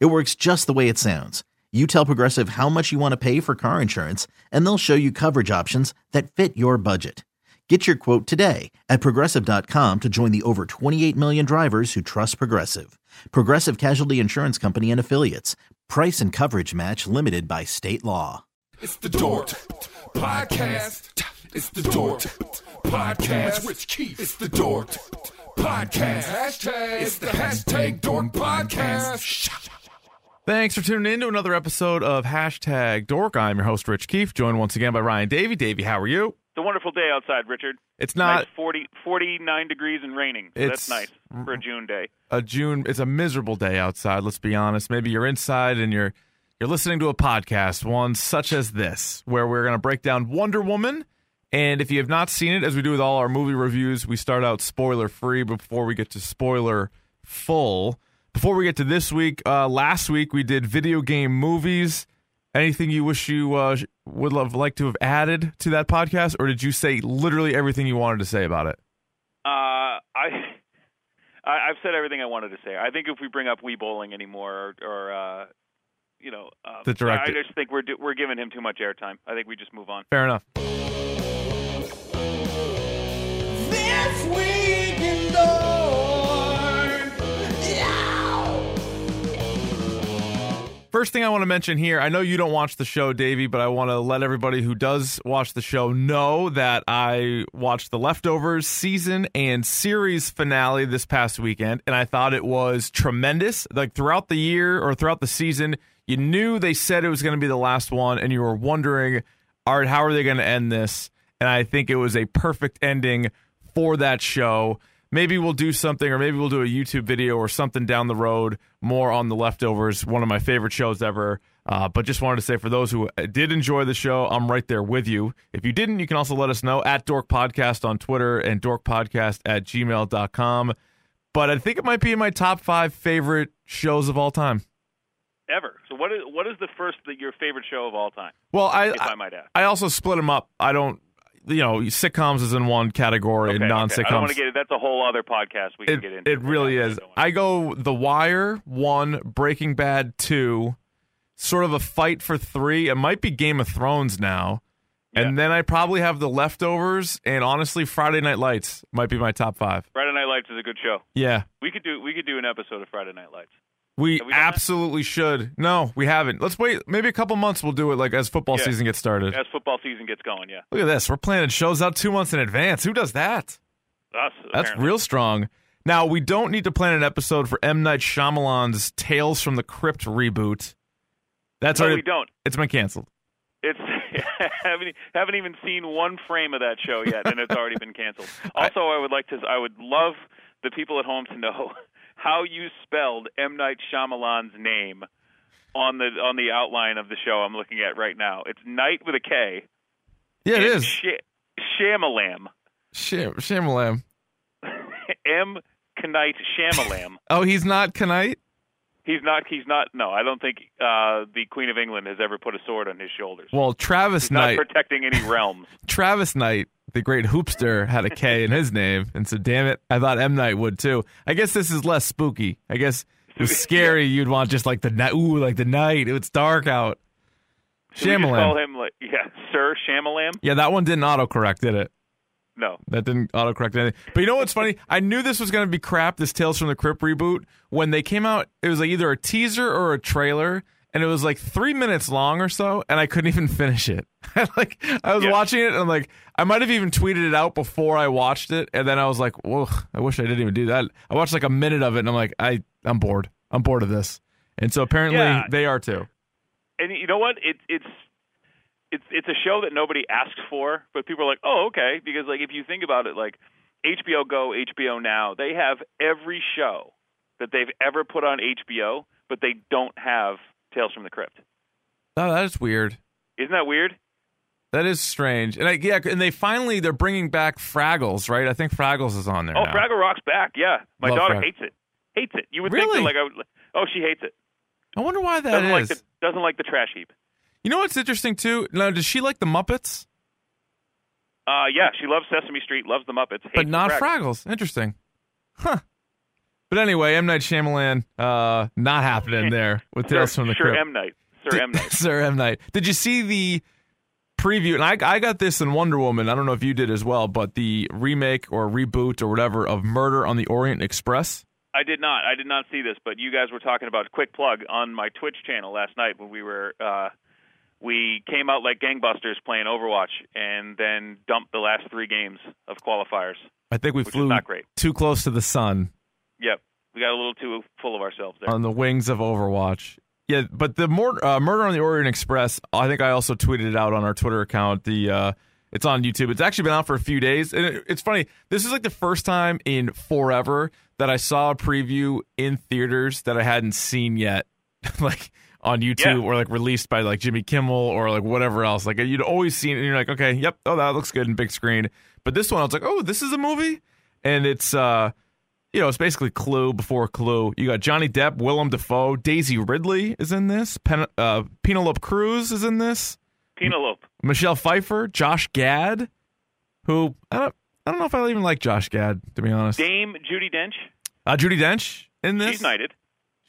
It works just the way it sounds. You tell Progressive how much you want to pay for car insurance, and they'll show you coverage options that fit your budget. Get your quote today at progressive.com to join the over 28 million drivers who trust Progressive. Progressive Casualty Insurance Company and Affiliates. Price and coverage match limited by state law. It's the Dork Podcast. It's the Dork Podcast. Rich Keefe. It's the Dork Podcast. Hashtag. It's the hashtag Dork Podcast. Thanks for tuning in to another episode of Hashtag Dork. I'm your host, Rich Keefe, joined once again by Ryan Davey. Davey, how are you? It's a wonderful day outside, Richard. It's not nice 40, 49 degrees and raining. So It's- that's nice for a June day. a June. It's a miserable day outside. Let's be honest. Maybe you're inside and you're you're listening to a podcast, one such as this, where we're going to break down Wonder Woman. And if you have not seen it, as we do with all our movie reviews, we start out spoiler free before we get to spoiler full. Before we get to this week, uh, last week we did video game movies. Anything you wish you uh, would have liked to have added to that podcast, or did you say literally everything you wanted to say about it? Uh, I, I, I've said everything I wanted to say. I think if we bring up Wii Bowling anymore, or, or uh, you know, uh, The director- I just think we're do- we're giving him too much airtime. I think we just move on. Fair enough. This week in Dork. First thing I want to mention here, I know you don't watch the show, Davey, but I want to let everybody who does watch the show know that I watched the Leftovers season and series finale this past weekend, and I thought it was tremendous. Like throughout the year or throughout the season, you knew they said it was going to be the last one, and you were wondering, all right, how are they going to end this? And I think it was a perfect ending for that show maybe we'll do something or maybe we'll do a YouTube video or something down the road more on the leftovers one of my favorite shows ever uh, but just wanted to say for those who did enjoy the show I'm right there with you if you didn't you can also let us know at dork podcast on Twitter and dorkpodcast at gmail.com but I think it might be in my top five favorite shows of all time Ever. So what is what is the first your favorite show of all time? well I If I might ask. I also split them up I don't you know sitcoms is in one category Okay, and non-sitcoms I don't want to get it. That's a whole other podcast we can it, get into. it really is. I go The Wire one, Breaking Bad two, sort of a fight for three. It might be Game of Thrones now, and Yeah. then I probably have The Leftovers, and honestly, Friday Night Lights might be my top five. Friday Night Lights is a good show. Yeah, We could do we could do an episode of Friday Night Lights. We, we that? absolutely should. No, we haven't. Let's wait. Maybe a couple months. We'll do it like as football Yeah. season gets started. As football season gets going, yeah. Look at this. We're planning shows out two months in advance. Who does that? Us, That's apparently. real strong. Now we don't need to plan an episode for M Night Shyamalan's Tales from the Crypt reboot. That's No, already we don't. it's been canceled. It's haven't haven't even seen one frame of that show yet, and it's already been canceled. Also, I would like to. I would love the people at home to know how you spelled M Night Shyamalan's name on the on the outline of the show I'm looking at right now. It's Night with a K. Yeah, it is. Sh- Shamalam. Sham- Shamalam. M. Knight Shamalam. Oh, he's not Knight. He's not. He's not. No, I don't think uh, the Queen of England has ever put a sword on his shoulders. Well, Travis He's not Knight. protecting any realms. Travis Knight, the great hoopster, had a K in his name, and so damn it, I thought M Night would too. I guess this is less spooky. I guess it was scary. You'd want just like the night. Ooh, like the night. It's dark out. Should we call him like yeah, Sir Shamalam? Yeah, that one didn't autocorrect, did it? No. That didn't autocorrect anything. But you know what's funny? I knew this was going to be crap, this Tales from the Crypt reboot. When they came out, it was like either a teaser or a trailer, and it was like three minutes long or so, and I couldn't even finish it. like I was Yeah. watching it, and I'm like, I might have even tweeted it out before I watched it, and then I was like, whoa, I wish I didn't even do that. I watched like a minute of it, and I'm like, I, I'm bored. I'm bored of this. And so apparently Yeah. they are too. And you know what? It, it's it's it's a show that nobody asked for, but people are like, oh, okay, because like if you think about it, like HBO Go, HBO Now, they have every show that they've ever put on HBO, but they don't have Tales from the Crypt. Oh, that is weird. Isn't that weird? That is strange. And I, yeah, and they finally they're bringing back Fraggles, right? I think Fraggles is on there. Oh, now. Fraggle Rock's back. Yeah, my Love daughter hates it. Hates it. You would Really? think that like I would. Oh, she hates it. I wonder why that Doesn't like is. the doesn't like the trash heap. You know what's interesting too? Now, does she like the Muppets, Uh, yeah, she loves Sesame Street, loves the Muppets, but not the Fraggles? Interesting, huh? But anyway, M Night Shyamalan, uh, not happening there with Sir, from the Sir Crypt. M Night. Sir M Night. Sir M Night. Did you see the preview? And I, I got this in Wonder Woman. I don't know if you did as well, but the remake or reboot or whatever of Murder on the Orient Express. I did not. I did not see this, but you guys were talking about quick plug on my Twitch channel last night when we were uh we came out like gangbusters playing Overwatch and then dumped the last 3 games of qualifiers. I think we flew not great. too close to the sun Yep. We got a little too full of ourselves there. on the wings of Overwatch. Yeah, but the Mur- uh, Murder on the Orient Express, I think I also tweeted it out on our Twitter account. The uh, it's on YouTube. It's actually been out for a few days, and it, it's funny. This is like the first time in forever that I saw a preview in theaters that I hadn't seen yet, like on YouTube Yeah. or like released by like Jimmy Kimmel or like whatever else. Like you'd always seen it, and you're like, okay, yep, oh that looks good in big screen. But this one, I was like, oh, this is a movie, and it's uh you know, it's basically Clue before Clue. You got Johnny Depp, Willem Dafoe, Daisy Ridley is in this, Pen- uh, Penelope Cruz is in this, Penelope. Michelle Pfeiffer, Josh Gad, who I don't, I don't know if I even like Josh Gad to be honest. Dame Judi Dench. Uh, Judi Dench in this. She's knighted.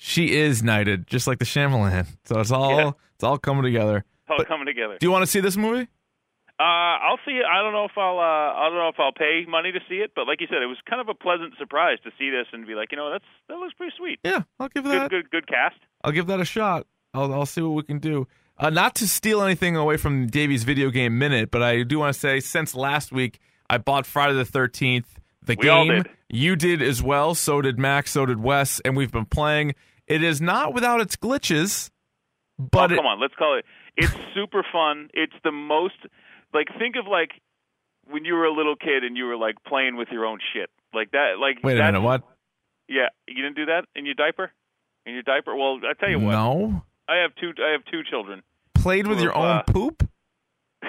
She is knighted, just like the Shyamalan. So it's all Yeah. it's all coming together. All But- coming together. Do you want to see this movie? Uh, I'll see it. I don't know if I'll. Uh, I don't know if I'll pay money to see it, but like you said, it was kind of a pleasant surprise to see this and be like, you know, that's that looks pretty sweet. Yeah, I'll give that. good, good cast. I'll give that a shot. I'll, I'll see what we can do. Uh, not to steal anything away from Davey's video game minute, but I do want to say since last week I bought Friday the Thirteenth, the We game. did. You did as well. So did Max. So did Wes, and we've been playing. It is not without its glitches, but oh, it- come on, let's call it. It's super fun. It's the most like think of like when you were a little kid and you were like playing with your own shit like that. Like wait a minute, what? Yeah, you didn't do that in your diaper. In your diaper? Well, I tell you what. No, I have two. I have two children. played with your own uh, poop.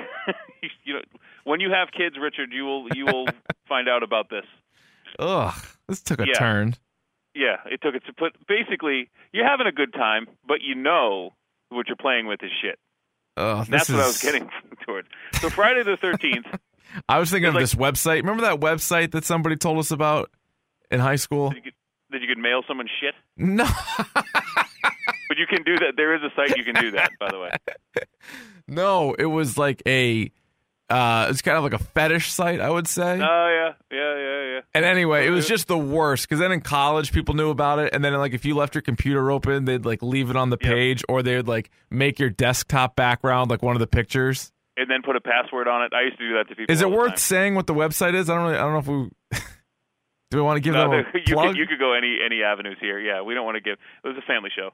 you know, when you have kids, Richard, you will you will find out about this. Ugh, this took a yeah. turn. Yeah, it took it to put. Basically, you're having a good time, but you know what you're playing with is shit. Ugh, That's this what I was getting towards. So Friday the Thirteenth. I was thinking of It's this website. Remember that website that somebody told us about in high school? that you could, that you could mail someone shit, No. but you can do that. There is a site you can do that, by the way. No, it was like a uh it's kind of like a fetish site, I would say. Oh yeah, yeah, yeah, yeah. and anyway, it was just the worst cuz then in college people knew about it and then like if you left your computer open, they'd like leave it on the Yep. page or they'd like make your desktop background like one of the pictures. And then put a password on it. I used to do that to people. Is it worth time. saying what the website is? I don't really, I don't know if we Do we want to give No, them a you plug? could you could go any any avenues here. Yeah, we don't want to give. It was a family show.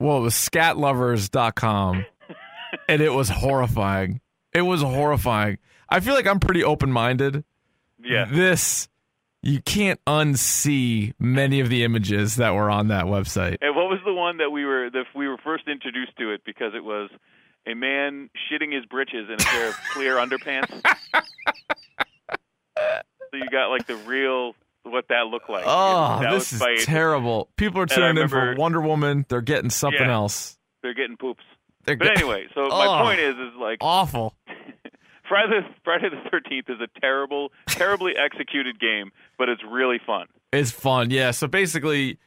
Well, it was scatlovers.com and it was horrifying. It was horrifying. I feel like I'm pretty open-minded. Yeah. This you can't unsee many of the images that were on that website. And what was the one that we were that we were first introduced to it because it was a man shitting his britches in a pair of clear underpants. so you got like the real what that looked like. Oh, that this by, is terrible. People are tuning in for Wonder Woman. They're getting something Yeah. else. They're getting poops. They're But get- anyway, so my point is, is like awful. Friday, Friday the Thirteenth is a terrible, terribly executed game, but it's really fun. It's fun, yeah. So basically,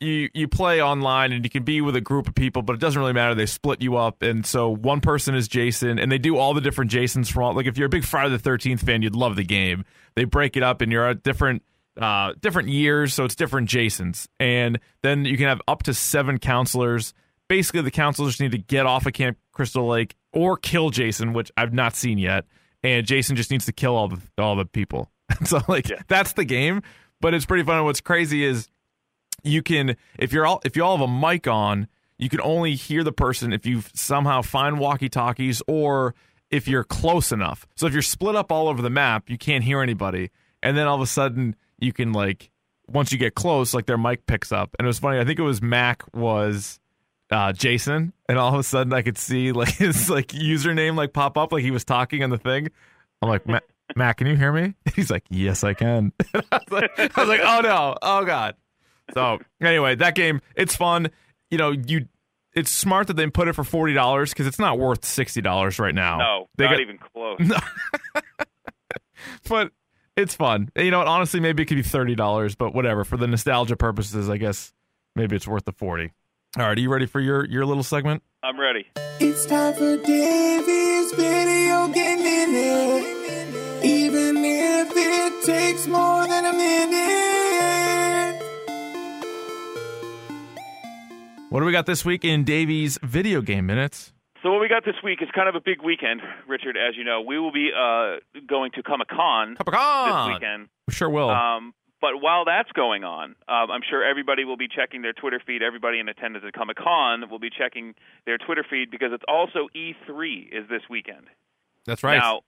you you play online and you can be with a group of people, but it doesn't really matter. They split you up, and so one person is Jason, and they do all the different Jasons from all. Like if you're a big Friday the Thirteenth fan, you'd love the game. They break it up, and you're at different uh, different years, so it's different Jasons, and then you can have up to seven counselors. Basically, the counselors need to get off of Camp Crystal Lake or kill Jason, which I've not seen yet, and Jason just needs to kill all the all the people. so like Yeah. that's the game, but it's pretty fun. What's crazy is you can if you're all if you all have a mic on, you can only hear the person if you somehow find walkie talkies or if you're close enough. So if you're split up all over the map, you can't hear anybody, and then all of a sudden you can like once you get close, like their mic picks up. And it was funny. I think it was Mac was uh, Jason, and all of a sudden I could see like his like username like pop up like he was talking on the thing. I'm like, Matt, Matt can you hear me? He's like, Yes, I can. I, was like, I was like, Oh no, oh god. So anyway, that game it's fun. You know, you it's smart that they put it for forty dollars because it's not worth sixty dollars right now. No, they not got, even close. No. but it's fun. You know, honestly, maybe it could be thirty dollars, but whatever. For the nostalgia purposes, I guess maybe it's worth the forty. All right, are you ready for your your little segment? I'm ready. It's time for Davey's video game minute. Even if it takes more than a minute. What do we got this week in Davey's video game minutes? So what we got this week is kind of a big weekend, Richard. As you know, we will be uh, going to Comic Con Comic Con. this weekend. We sure will. Um, but while that's going on, um, I'm sure everybody will be checking their Twitter feed. Everybody in attendance at Comic Con will be checking their Twitter feed because it's also E3 is this weekend. That's right. Now,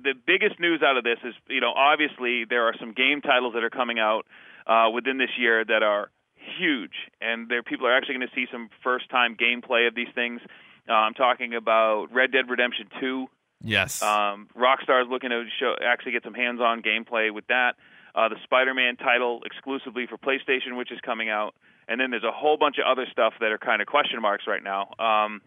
the biggest news out of this is, you know, obviously there are some game titles that are coming out uh, within this year that are huge, and there people are actually going to see some first-time gameplay of these things. Uh, I'm talking about Red Dead Redemption 2. yes. Um, Rockstar is looking to show actually get some hands-on gameplay with that. Uh, the Spider-Man title exclusively for PlayStation, which is coming out, and then there's a whole bunch of other stuff that are kind of question marks right now. Um,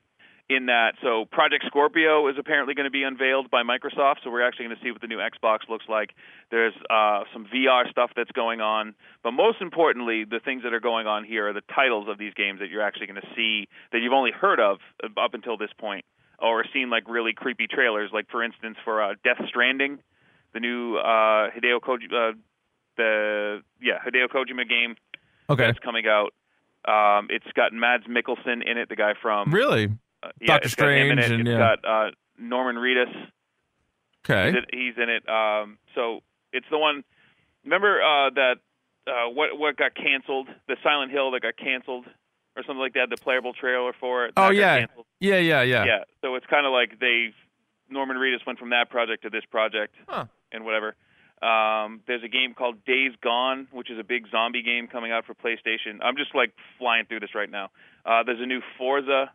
in that, so Project Scorpio is apparently going to be unveiled by Microsoft, so we're actually going to see what the new Xbox looks like. There's uh, some VR stuff that's going on, but most importantly, the things that are going on here are the titles of these games that you're actually going to see that you've only heard of up until this point, or seen like really creepy trailers. Like for instance, for uh, Death Stranding, the new uh, Hideo Kojima, uh, the yeah Hideo Kojima game okay. that's coming out. Um, it's got Mads Mikkelsen in it, the guy from Really? uh, yeah, Doctor got it. Strange and- It's yeah. got uh, Norman Reedus. Okay. He's in, he's in it. Um, so it's the one. Remember uh, that uh, what what got canceled? The Silent Hill that got canceled, or something like that. The playable trailer for it. Oh yeah. canceled. Yeah, yeah, yeah. yeah. So it's kind of like they Norman Reedus went from that project to this project Huh. and whatever. Um, there's a game called Days Gone, which is a big zombie game coming out for PlayStation. I'm just like flying through this right now. Uh, there's a new Forza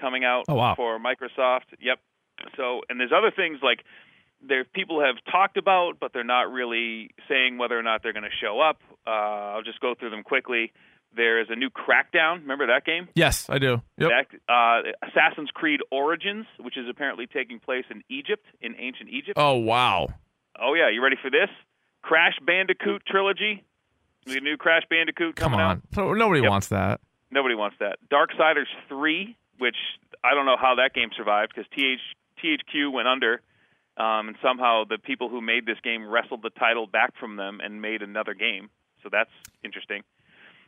coming out Oh, wow. for Microsoft. Yep. So, and there's other things like there people have talked about, but they're not really saying whether or not they're going to show up. Uh, I'll just go through them quickly. There is a new Crackdown. Remember that game? Yes, I do. Yep. That, uh, Assassin's Creed Origins, which is apparently taking place in Egypt, in ancient Egypt. Oh wow. Oh yeah, you ready for this? Crash Bandicoot trilogy. The new Crash Bandicoot Come coming on. out. So nobody Yep. wants that. Nobody wants that. Darksiders 3, which I don't know how that game survived because TH, THQ went under, um, and somehow the people who made this game wrestled the title back from them and made another game. So that's interesting.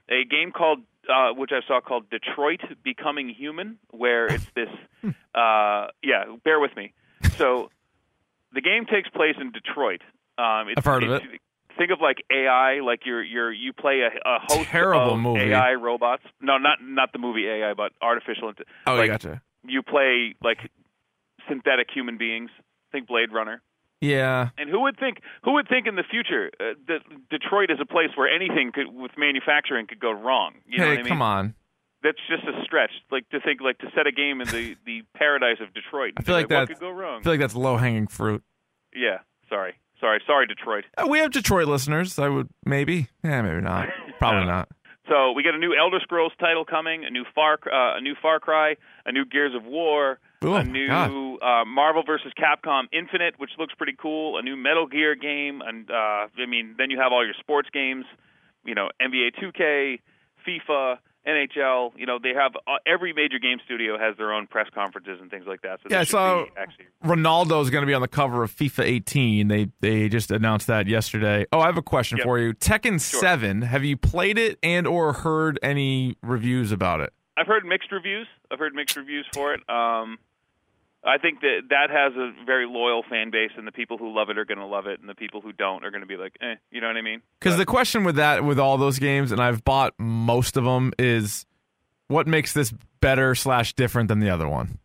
A game called, uh, which I saw called Detroit Becoming Human, where it's this, uh, yeah, bear with me. So the game takes place in Detroit. Um, it's, I've heard of it. Think of like AI, like you're you're you play a, a host Terrible of movie. AI robots. No, not not the movie AI, but artificial. int- Oh, like, I gotcha. You play like synthetic human beings. Think Blade Runner. Yeah. And who would think who would think in the future uh, that Detroit is a place where anything could with manufacturing could go wrong? You know hey, what I mean? come on. That's just a stretch. Like to think like to set a game in the the paradise of Detroit. I feel like what that's- could go wrong. I feel like that's low hanging fruit. yeah. Sorry. Sorry. Sorry, Detroit. Uh, we have Detroit listeners. I would maybe. Yeah, maybe not. Probably not. So we got a new Elder Scrolls title coming, a new Far uh, a new Far Cry, a new Gears of War, Oh, a new uh, Marvel versus Capcom Infinite, which looks pretty cool, a new Metal Gear game, and uh, I mean then you have all your sports games, you know NBA 2K, FIFA, NHL. You know they have uh, every major game studio has their own press conferences and things like that. So Yeah, so- actually Ronaldo is going to be on the cover of FIFA 18. They they just announced that yesterday. Oh, I have a question Yep. for you. Tekken 7, have you played it and or heard any reviews about it? I've heard mixed reviews. I've heard mixed reviews for it. Um, I think that that has a very loyal fan base, and the people who love it are going to love it, and the people who don't are going to be like, eh, you know what I mean? Because the question with that, with all those games, and I've bought most of them, is what makes this better slash different than the other one?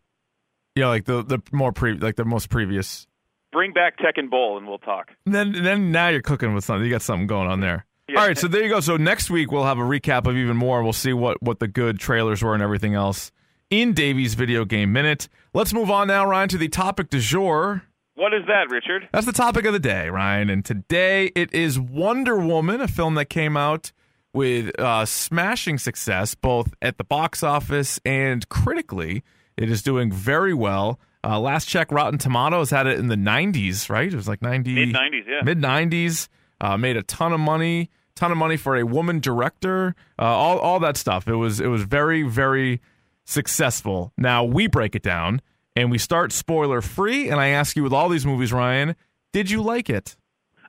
You know, like the the more pre, like the most previous. Bring back Tekken Bowl, and we'll talk. Then then now you're cooking with something. You got something going on there. Yeah. All right, so there you go. So next week we'll have a recap of even more. We'll see what what the good trailers were and everything else in Davey's Video Game Minute. Let's move on now, Ryan, to the topic du jour. What is that, Richard? That's the topic of the day, Ryan. And today it is Wonder Woman, a film that came out with uh, smashing success both at the box office and critically. It is doing very well. Uh, last check, Rotten Tomatoes had it in the 90s, right? It was like 90 Mid 90s, yeah. mid 90s. Uh, made a ton of money, ton of money for a woman director. Uh, all all that stuff. It was it was very very successful. Now we break it down and we start spoiler free. And I ask you with all these movies, Ryan, did you like it?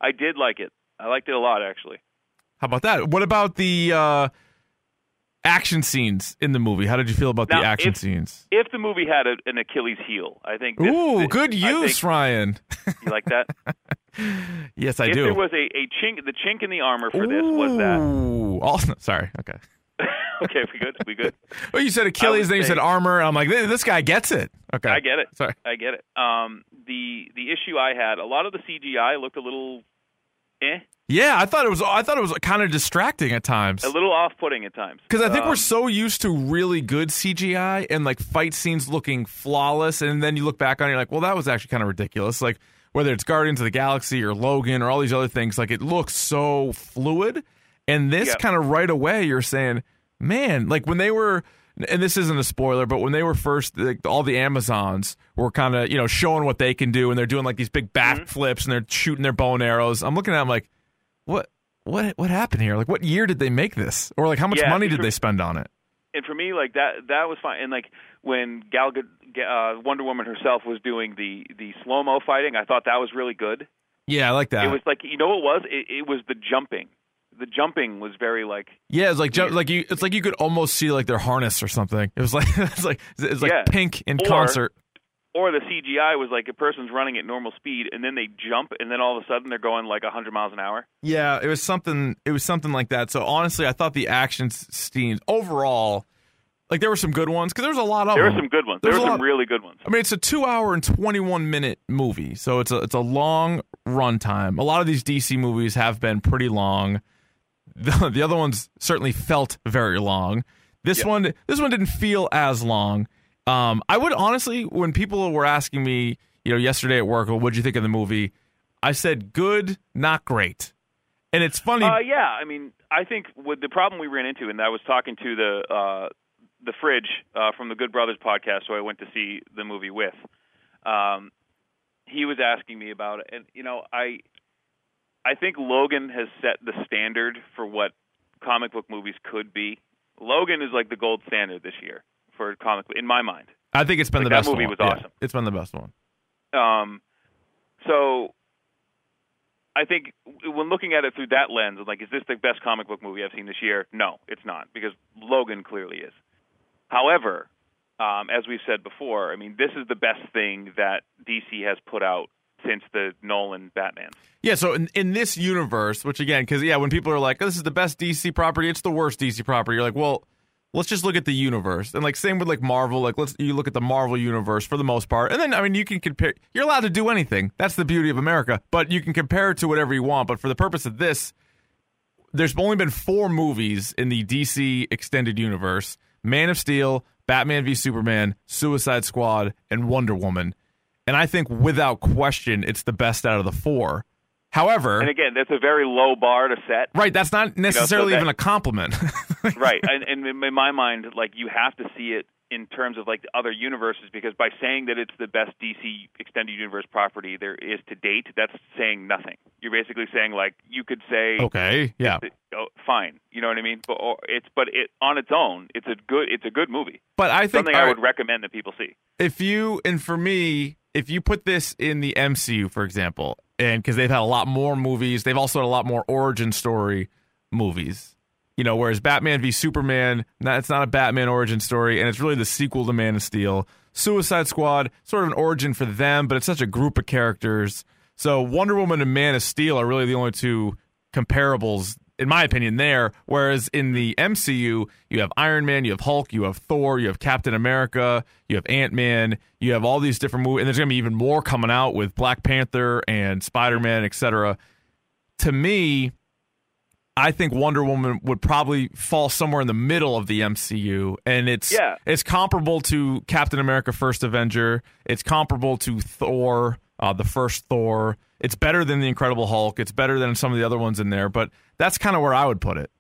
I did like it. I liked it a lot, actually. How about that? What about the uh, action scenes in the movie? How did you feel about Now, the action if- scenes? If the movie had a, an Achilles heel, I think. This, Ooh, this- good use, think- Ryan. you like that? yes, I if do. there was a, a chink, the chink in the armor for this was that. Ooh. Oh, sorry. Okay. okay, we good? We good? Well, you said Achilles, then you said armor. I'm like, this this guy gets it. Okay. I get it. Sorry. I get it. Um, the the issue I had, a lot of the CGI looked a little, eh, Yeah, I thought it was. I thought it was kind of distracting at times. a little off-putting at times. Because I think Um, we're so used to really good CGI and like fight scenes looking flawless, and then you look back on it, you're like, well, that was actually kind of ridiculous. Like whether it's Guardians of the Galaxy or Logan or all these other things, like it looks so fluid. And this Yeah. kind of right away, you're saying, man, like when they were. And this isn't a spoiler, but when they were first, like, all the Amazons were kind of, you know, showing what they can do, and they're doing like these big Mm-hmm. backflips, and they're shooting their bow and arrows. I'm looking at them like, what, what, what happened here? Like, what year did they make this, or like how much Yeah, money did a- they spend on it? and for me, like that, that was fine. And like when Gal, uh, Wonder Woman herself was doing the the slow mo fighting, I thought that was really good. Yeah, I like that. It was like you know what it was? It, it was the jumping. The jumping was very like yeah, it's like like you. It's like you could almost see like their harness or something. It was like it's like it's like Yeah. pink in Or- concert. or the CGI was like a person's running at normal speed and then they jump and then all of a sudden they're going like 100 miles an hour. Yeah, it was something. It was something like that. So honestly, I thought the action scenes overall, like there were some good ones because there was a lot of There were some good ones. There's There were some lot- really good ones. I mean, it's a two-hour and twenty-one minute movie, so it's a it's a long runtime. A lot of these DC movies have been pretty long. The, the other ones certainly felt very long. This Yeah. one, this one didn't feel as long. Um, I would honestly, when people were asking me, you know, yesterday at work, well, what'd you think of the movie? I said good, not great. And it's funny. Uh, yeah, I mean, I think with the problem we ran into, and I was talking to the uh, the fridge uh, from the Good Brothers podcast, so I went to see the movie with. Um, he was asking me about it, and you know, I I think Logan has set the standard for what comic book movies could be. Logan is like the gold standard this year for comic in my mind. I think it's been like, the best movie one. was Yeah, awesome. it's been the best one. Um, so I think when looking at it through that lens, like, is this the best comic book movie I've seen this year? No, it's not, because Logan clearly is. However, um, as we've said before, I mean, this is the best thing that DC has put out since the Nolan Batman. Yeah, so in, in this universe, which again, because yeah, when people are like, "This is the best DC property," it's the worst DC property. You're like, well, let's just look at the universe, and like same with like Marvel. Like let's you look at the Marvel universe for the most part, and then I mean you can compare. You're allowed to do anything. That's the beauty of America. But you can compare it to whatever you want. But for the purpose of this, there's only been four movies in the DC extended universe: Man of Steel, Batman v Superman, Suicide Squad, and Wonder Woman. And I think without question, it's the best out of the four. However, And again, that's a very low bar to set. Right, that's not necessarily that- even a compliment. right and, and in my mind like you have to see it in terms of like the other universes because by saying that it's the best dc extended universe property there is to date that's saying nothing you're basically saying like you could say okay, yeah. oh, fine you know what i mean but or it's but it on its own it's a good it's a good movie But I think something i all would recommend that people see if you and for me, if you put this in the MCU, for example, and because they've had a lot more movies, they've also had a lot more origin story movies. You know, whereas Batman v Superman, not, it's not a Batman origin story, and it's really the sequel to Man of Steel. Suicide Squad, sort of an origin for them, but it's such a group of characters. So Wonder Woman and Man of Steel are really the only two comparables, in my opinion, there. Whereas in the MCU, you have Iron Man, you have Hulk, you have Thor, you have Captain America, you have Ant Man, you have all these different movies, and there's going to be even more coming out with Black Panther and Spider Man, etc. To me, I think Wonder Woman would probably fall somewhere in the middle of the MCU, and it's Yeah. it's comparable to Captain America: First Avenger. It's comparable to Thor, uh, the first Thor. It's better than the Incredible Hulk. It's better than some of the other ones in there, but that's kind of where I would put it.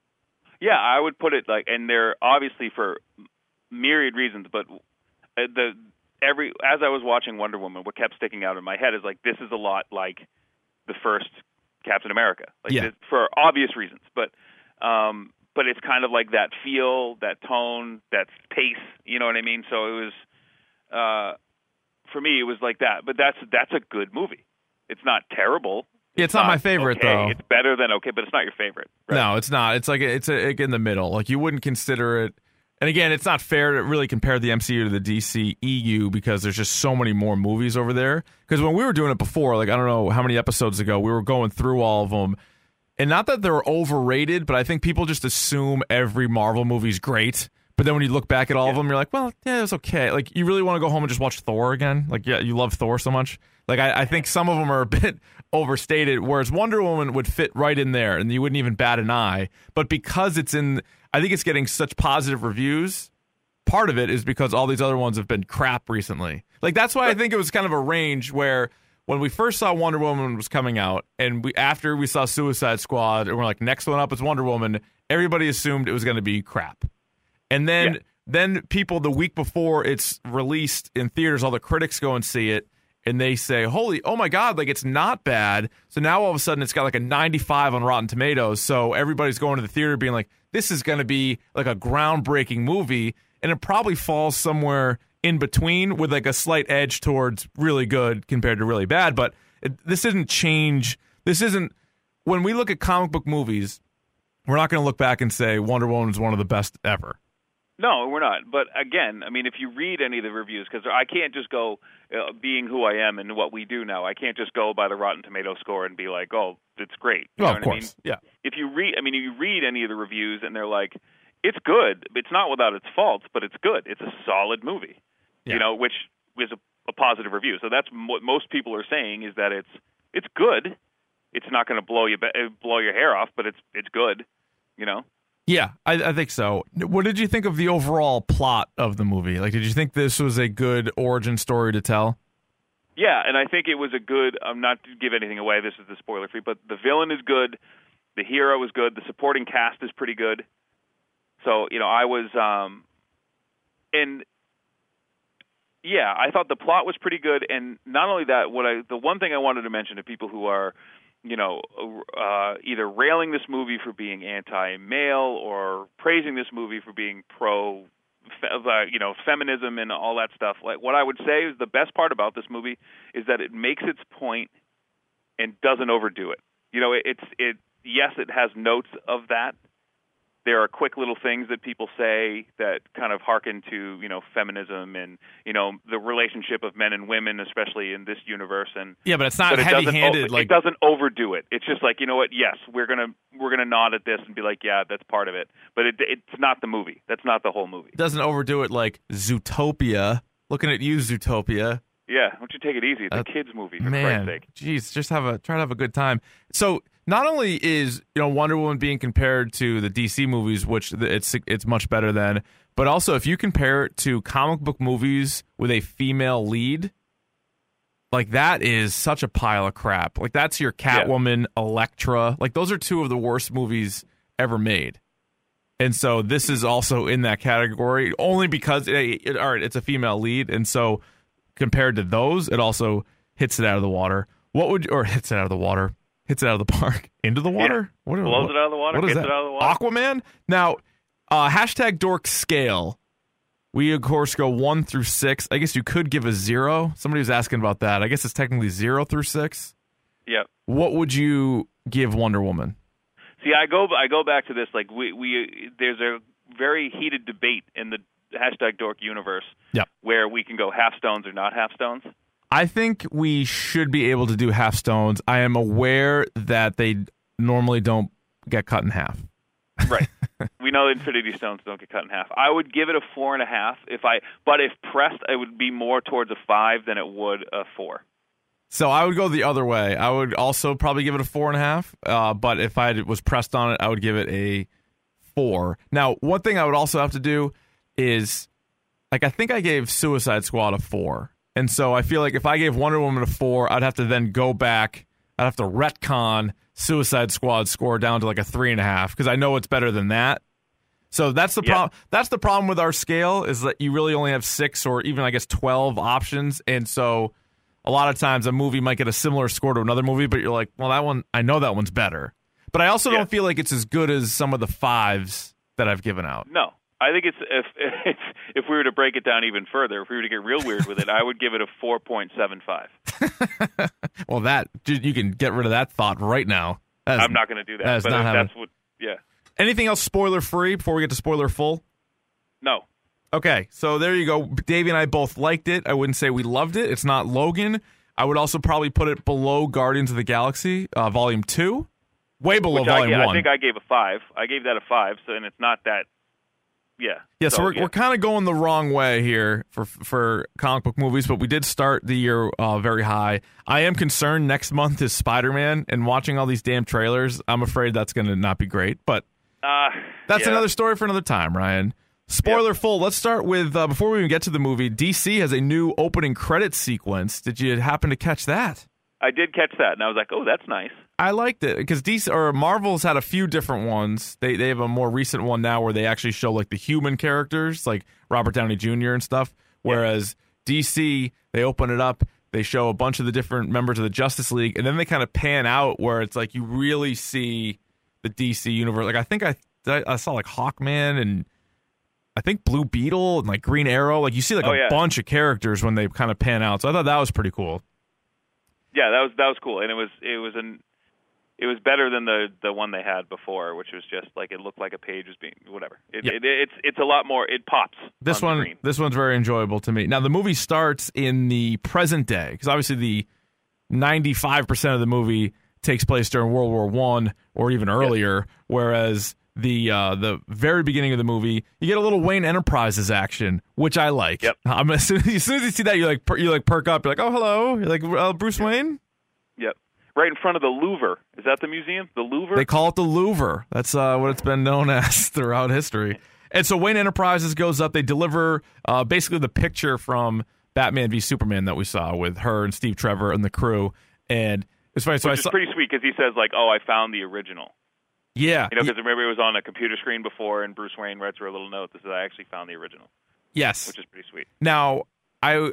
Yeah, I would put it like, and they're obviously for myriad reasons, but uh, the every as I was watching Wonder Woman, what kept sticking out in my head is like this is a lot like the first Captain America, like Yeah. this, for obvious reasons, but um, but it's kind of like that feel, that tone, that pace. You know what I mean? So it was uh, for me, it was like that. But that's that's a good movie. It's not terrible. Yeah, it's not my favorite, okay. though. It's better than okay, but it's not your favorite. Right? No, it's not. It's like it's a, in the middle. Like you wouldn't consider it. And again, it's not fair to really compare the MCU to the DC EU because there's just so many more movies over there. Because when we were doing it before, like I don't know how many episodes ago, we were going through all of them. And not that they're overrated, but I think people just assume every Marvel movie's great. But then when you look back at all of them, you're like, well, yeah, it was okay. Like you really want to go home and just watch Thor again? Like, yeah, you love Thor so much. Like I, I think some of them are a bit overstated, whereas Wonder Woman would fit right in there, and you wouldn't even bat an eye. But because it's in, I think it's getting such positive reviews. Part of it is because all these other ones have been crap recently. Like that's why I think it was kind of a range where when we first saw Wonder Woman was coming out, and we after we saw Suicide Squad, and we're like, next one up is Wonder Woman. Everybody assumed it was going to be crap, and then Yeah. then people the week before it's released in theaters, all the critics go and see it, and they say, "Holy, oh my God, like it's not bad." So now all of a sudden it's got like a 95 on Rotten Tomatoes. So everybody's going to the theater being like, "This is going to be like a groundbreaking movie," and it probably falls somewhere in between with like a slight edge towards really good compared to really bad. But it, this isn't change. This isn't when we look at comic book movies. We're not going to look back and say Wonder Woman is one of the best ever. No, we're not. But again, I mean, if you read any of the reviews, because I can't just go, uh, being who I am and what we do now, I can't just go by the Rotten Tomato score and be like, oh, it's great. You know of what I mean? course, yeah. If you read, I mean, if you read any of the reviews and they're like, it's good. It's not without its faults, but it's good. It's a solid movie. Yeah. You know, which is a, a positive review. So that's m- what most people are saying is that it's it's good. It's not going to blow you blow your hair off, but it's it's good. You know. Yeah, I, I think so. What did you think of the overall plot of the movie? Like, did you think this was a good origin story to tell? Yeah, and I think it was a good. I'm not to give anything away. This is the spoiler free, but the villain is good. The hero is good. The supporting cast is pretty good. So you know, I was, um, and yeah, I thought the plot was pretty good. And not only that, what I the one thing I wanted to mention to people who are, you know, uh, either railing this movie for being anti-male or praising this movie for being pro uh, you know feminism and all that stuff. Like what i would say is the best part about this movie is that it makes its point and doesn't overdo it. You know it, it's it yes it has notes of that there are quick little things that people say that kind of harken to you know feminism and you know the relationship of men and women especially in this universe and Yeah, but it's not but heavy-handed. o- like, it doesn't overdo it. It's just like you know what? Yes, we're gonna we're gonna nod at this and be like, yeah, that's part of it. But it, it's not the movie. That's not the whole movie. doesn't overdo it like Zootopia. Looking at you, Zootopia. Yeah, why don't you take it easy? It's Uh, a kids movie for Man, Christ's sake. jeez, just have a try to have a good time. So not only is you know Wonder Woman being compared to the DC movies, which it's it's much better than, but also if you compare it to comic book movies with a female lead, like that is such a pile of crap. Like that's your Catwoman, Elektra. Like those are two of the worst movies ever made. And so this is also in that category only because it, it- all right, it's a female lead, and so compared to those, it also hits it out of the water. What would or hits it out of the water? Hits it out of the park into the water? What Blows it out of the water, What is that? it out of the water. Aquaman. Now, uh, hashtag dork scale. We of course go one through six. I guess you could give a zero. Somebody was asking about that. I guess it's technically zero through six. Yeah. What would you give Wonder Woman? See, I go I go back to this like we we there's a very heated debate in the hashtag Dork universe Yep. where we can go half stones or not half stones. I think we should be able to do half stones. I am aware that they normally don't get cut in half. Right. we know Infinity Stones don't get cut in half. I would give it a four and a half if I, but if pressed, it would be more towards a five than it would a four. So I would go the other way. I would also probably give it a four and a half. Uh, but if I was pressed on it, I would give it a four. Now, one thing I would also have to do is, like, I think I gave Suicide Squad a four, and so I feel like if I gave Wonder Woman a four, I'd have to then go back. I'd have to retcon Suicide Squad score down to like a three and a half because I know it's better than that. So that's the Yeah. problem. That's the problem with our scale is that you really only have six or even I guess twelve options, and so a lot of times a movie might get a similar score to another movie, but you're like, well, that one I know that one's better, but I also Yeah. don't feel like it's as good as some of the fives that I've given out. No, I think it's if if if we were to break it down even further, if we were to get real weird with it, I would give it a four point seven five. Well, that dude, you can get rid of that thought right now. That is- I'm not going to do that, that is but not happening. that's what. Yeah, Anything else spoiler free before we get to spoiler full? no, Okay, so there you go. Davey and I both liked it. I wouldn't say we loved it. It's not Logan. I would also probably put it below Guardians of the Galaxy, uh, Volume Two, way below which I, Volume ga- One. I think I gave a five. I gave that a five, so and it's not that. Yeah. yeah, so, we're yeah. we're kind of going the wrong way here for for comic book movies, but we did start the year uh, very high. I am concerned next month is Spider Man, and watching all these damn trailers, I'm afraid that's going to not be great. But Uh, That's yeah. another story for another time, Ryan. Spoiler full. Let's start with uh, before we even get to the movie. DC has a new opening credit sequence. Did you happen to catch that? I did catch that, and I was like, "Oh, that's nice." I liked it because DC or Marvel's had a few different ones. They they have a more recent one now where they actually show like the human characters, like Robert Downey Jr. and stuff. Whereas DC, they open it up, they show a bunch of the different members of the Justice League, and then they kind of pan out where it's like you really see the DC universe. Like I think I I saw like Hawkman and I think Blue Beetle and like Green Arrow. Like you see like Oh, a yeah. bunch of characters when they kind of pan out. So I thought that was pretty cool. Yeah, that was that was cool, and it was it was an it was better than the the one they had before, which was just like it looked like a page was being whatever. It, it, it's it's a lot more. It pops. This on one, this one's very enjoyable to me. Now the movie starts in the present day because obviously the ninety-five percent of the movie takes place during World War One or even earlier, whereas the uh, the very beginning of the movie you get a little Wayne Enterprises action, which I like. Yep. I'm, as, soon, as soon as you see that, you like per, you like perk up. You're like, oh hello, you're like uh, Bruce Wayne. Right in front of the Louvre. Is that the museum? The Louvre? They call it the Louvre. That's uh, what it's been known as throughout history. And so Wayne Enterprises goes up. They deliver uh, basically the picture from Batman v Superman that we saw with her and Steve Trevor and the crew. And it's funny. So I Which is saw, pretty sweet because he says like, "Oh, I found the original." yeah, You know, because remember it was on a computer screen before, and Bruce Wayne writes her a little note that says, "I actually found the original," yes. which is pretty sweet. Now, I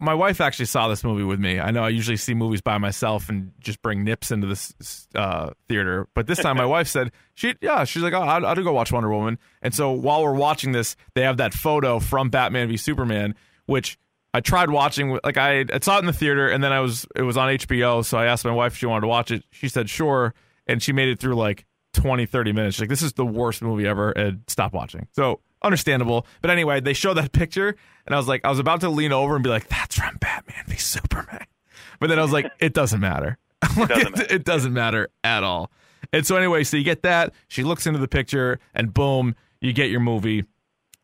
my wife actually saw this movie with me. I know I usually see movies by myself and just bring nips into this uh, theater, but this time my wife said she yeah she's like oh I'll, I'll go watch Wonder Woman. And so while we're watching this, they have that photo from Batman v Superman, which I tried watching. Like I, I saw it in the theater, and then I was it was on HBO, so I asked my wife if she wanted to watch it. She said sure, and she made it through like 20, 30 minutes. She's like, this is the worst movie ever, and stop watching. So understandable. But anyway, they show that picture, and I was like, I was about to lean over and be like, that's from Batman v Superman. But then I was like, it doesn't matter. Like, doesn't it, matter. it doesn't matter at all. And so anyway, so you get that. She looks into the picture, and boom, you get your movie.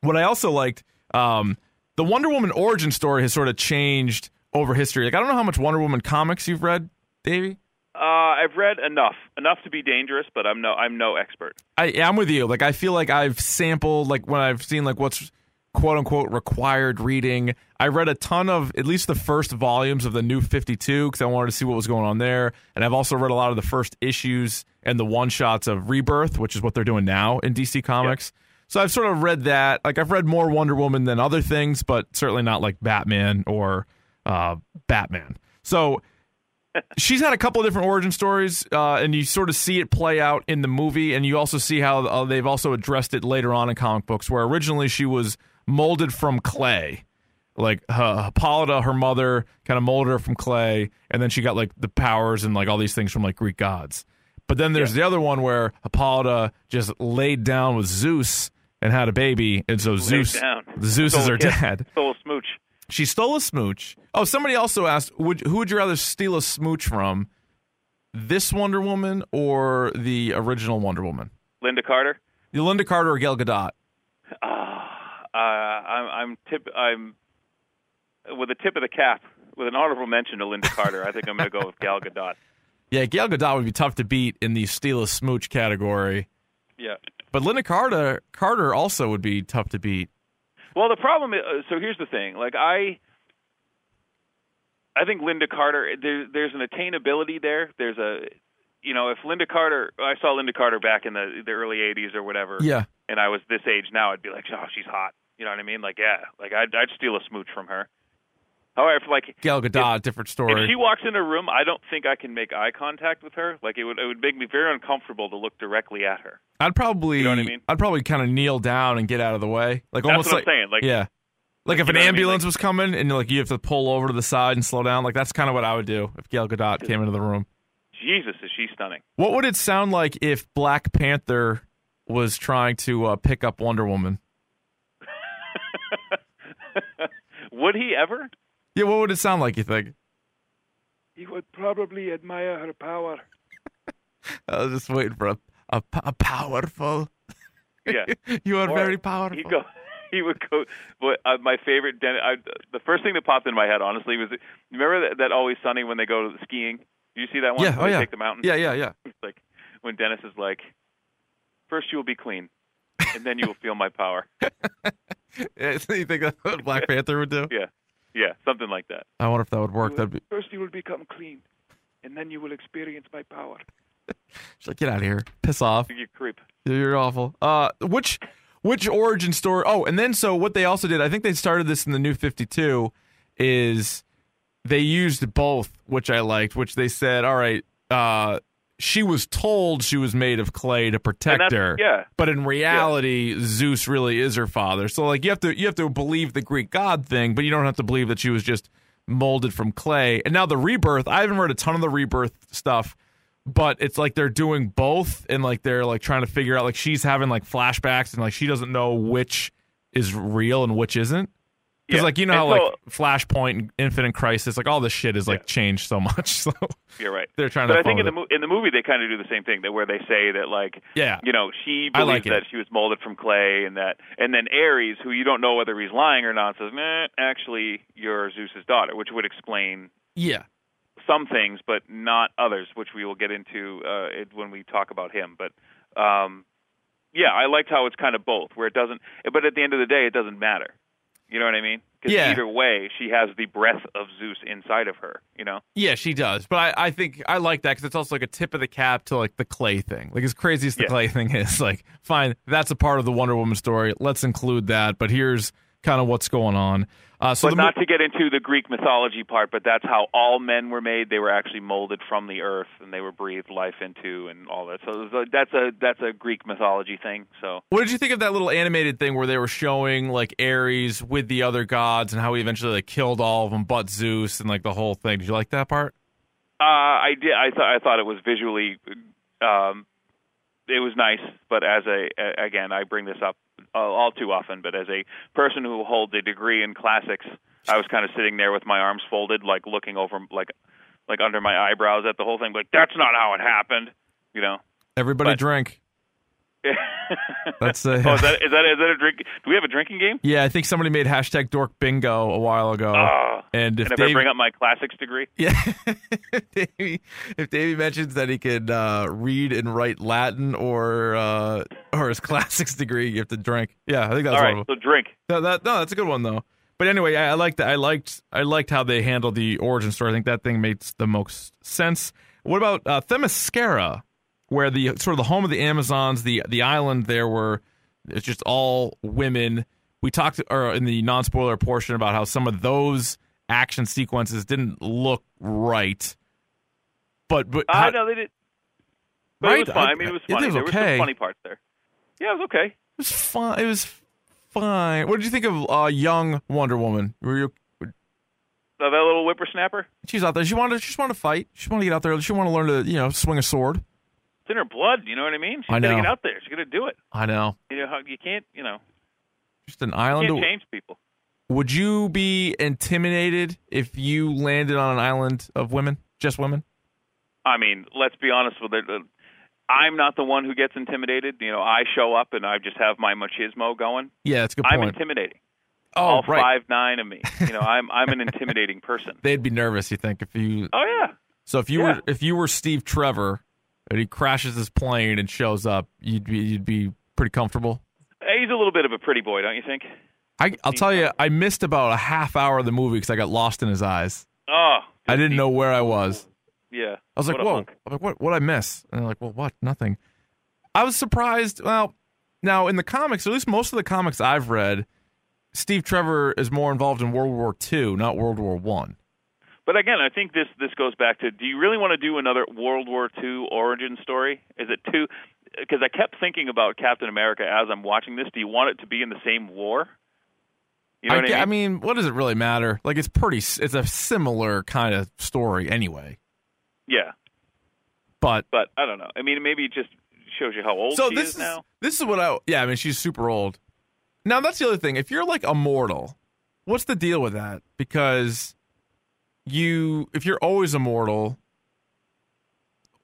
What I also liked, um, the Wonder Woman origin story has sort of changed over history. Like I don't know how much Wonder Woman comics you've read, Davey. Uh, I've read enough, enough to be dangerous, but I'm no, I'm no expert. I I'm with you. Like I feel like I've sampled like when I've seen like what's quote unquote required reading. I read a ton of at least the first volumes of the new 52 because I wanted to see what was going on there, and I've also read a lot of the first issues and the one shots of Rebirth, which is what they're doing now in DC Comics. So I've sort of read that. Like I've read more Wonder Woman than other things, but certainly not like Batman or uh, Batman. So she's had a couple of different origin stories, uh, and you sort of see it play out in the movie, and you also see how uh, they've also addressed it later on in comic books, where originally she was molded from clay. Like uh, Hippolyta, her mother, kind of molded her from clay, and then she got like the powers and like all these things from like Greek gods. But then there's the other one where Hippolyta just laid down with Zeus and had a baby, and so Zeus, down. Zeus is her dad. Stole smooch. She stole a smooch. Oh, somebody also asked, would who would you rather steal a smooch from? This Wonder Woman or the original Wonder Woman? Lynda Carter. Lynda Carter or Gal Gadot? Uh, I'm I'm tip I'm with the tip of the cap. with an honorable mention to Lynda Carter, I think I'm going to go with Gal Gadot. Yeah, Gail Gadot would be tough to beat in the steal a smooch category. Yeah. But Lynda Carter Carter also would be tough to beat. Well, the problem is, uh, so here's the thing. Like I, I think Lynda Carter. There, there's an attainability there. There's a, you know, if Lynda Carter, I saw Lynda Carter back in the the early '80s or whatever, Yeah. and I was this age now, I'd be like, oh, she's hot. You know what I mean? Like, yeah, like I'd I'd steal a smooch from her. However, if, like Gal Gadot, different story. if she walks in a room, I don't think I can make eye contact with her. Like it would it would make me very uncomfortable to look directly at her. I'd probably You know what I mean? I'd probably kind of kneel down and get out of the way. Like That's almost what like I'm saying. Like yeah. Like if an what I mean? ambulance Like- was coming and like you have to pull over to the side and slow down, like that's kind of what I would do if Gal Gadot came into the room. Jesus, is she stunning? What would it sound like if Black Panther was trying to uh, pick up Wonder Woman? would he ever? Yeah, what would it sound like? You think? He would probably admire her power. I was just waiting for a a, a powerful. Yeah. you are Or very powerful. He'd go. He would go. But uh, my favorite. Den- I, the first thing that popped in my head, honestly, was remember that, that Always Sunny when they go to the skiing. Do you see that one? Yeah, When oh yeah. Take the mountain. Yeah, yeah, yeah. It's like when Dennis is like, first you will be clean, and then you will feel my power. yeah so you think that's what Black Panther would do? Yeah, yeah, something like that. I wonder if that would work. That'd be. First you will become clean, and then you will experience my power. She's like, get out of here, piss off. You creep. You're awful. Uh, which which origin story? Oh, and then so what they also did, I think they started this in the New Fifty Two, is they used both, which I liked. Which they said, all right, uh, she was told she was made of clay to protect her, yeah, but in reality, Zeus really is her father. So like you have to you have to believe the Greek god thing, but you don't have to believe that she was just molded from clay. And now the rebirth, I haven't read a ton of the rebirth stuff, but it's like they're doing both and like they're like trying to figure out like she's having like flashbacks and like she doesn't know which is real and which isn't. Because Yeah. like you know how so- like Flashpoint and Infinite Crisis, like all this shit is like Yeah. changed so much. So you're right. they're trying But to. I think in the mo- in the movie they kind of do the same thing, that where they say that like yeah, you know she I like believes that she was molded from clay, and that and then Ares, who you don't know whether he's lying or not, says, "Nah, actually you're Zeus's daughter," which would explain yeah, some things, but not others, which we will get into uh, when we talk about him. But um, yeah, I liked how it's kind of both, where it doesn't. But at the end of the day, it doesn't matter. You know what I mean? Because Yeah. either way, she has the breath of Zeus inside of her. You know? Yeah, she does. But I, I think I like that because it's also like a tip of the cap to like the clay thing. Like as crazy as the Yeah. clay thing is, like fine, that's a part of the Wonder Woman story. Let's include that. But here's kind of what's going on. Uh, so but mo- not to get into the Greek mythology part, but that's how all men were made. They were actually molded from the earth, and they were breathed life into, and all that. So a- that's a that's a Greek mythology thing. So what did you think of that little animated thing where they were showing like Ares with the other gods and how he eventually like killed all of them but Zeus and like the whole thing? Did you like that part? uh, I did. I thought I thought it was visually, um, it was nice. But as a a- again, I bring this up Uh, all too often. But as a person who holds a degree in classics, I was kind of sitting there with my arms folded, like looking over, like like under my eyebrows at the whole thing. Like that's not how it happened. You know. Everybody But- drink. That's, uh, oh, is that is that is that a drink? Do we have a drinking game? Yeah, I think somebody made hashtag dork bingo a while ago. Oh. and if and if I bring up my classics degree, Yeah. if, Davey, if Davey mentions that he can uh, read and write Latin or uh, or his classics degree, you have to drink. Yeah, I think that's all one right. of So drink. No, that, no, that's a good one though. But anyway, I, I liked I liked I liked how they handled the origin story. I think that thing makes the most sense. What about uh, Themyscira, where the sort of the home of the Amazons, the the island there where it's just all women. We talked or in the non spoiler portion about how some of those action sequences didn't look right. But but Uh, how- no, they did. But Right? it was fine. I- I, mean, it was funny. it was there were okay. some funny parts there. Yeah, it was okay. it was fine. It was fine. What did you think of uh, young Wonder Woman? Were you? Uh, that little whippersnapper. She's out there. She wanted. She just wanted to fight. She wanted to get out there. She wanted to learn to you know swing a sword. It's in her blood. You know what I mean? She's I gonna get out there. She's gonna do it. I know. You know how you can't. You know, Just an you island. can't change people. Would you be intimidated if you landed on an island of women, just women? I mean, let's be honest with it. uh, I'm not the one who gets intimidated. You know, I show up and I just have my machismo going. Yeah, that's a good I'm intimidating. Oh, all right. five nine of me. You know, I'm I'm an intimidating person. They'd be nervous. You think if you Oh yeah. so if you Yeah. were if you were Steve Trevor and he crashes his plane and shows up, you'd be you'd be pretty comfortable. He's a little bit of a pretty boy, don't you think? I, I'll tell you, I missed about a half hour of the movie because I got lost in his eyes. Oh. I didn't know where I was. Yeah. I was like, "Whoa!" I'm like, "What? What I miss?" And they're like, "Well, what? Nothing." I was surprised. Well, now in the comics, or at least most of the comics I've read, Steve Trevor is more involved in World War II, not World War One. But again, I think this this goes back to: Do you really want to do another World War II origin story? Is it too? Because I kept thinking about Captain America as I'm watching this. Do you want it to be in the same war? You know I, what ge- I I mean? mean, what does it really matter? Like, it's pretty. It's a similar kind of story anyway. Yeah, But but I don't know. I mean, maybe it just shows you how old so she this is now. this is what I. Yeah, I mean, she's super old. Now that's the other thing. If you're like immortal, what's the deal with that? Because you, if you're always immortal,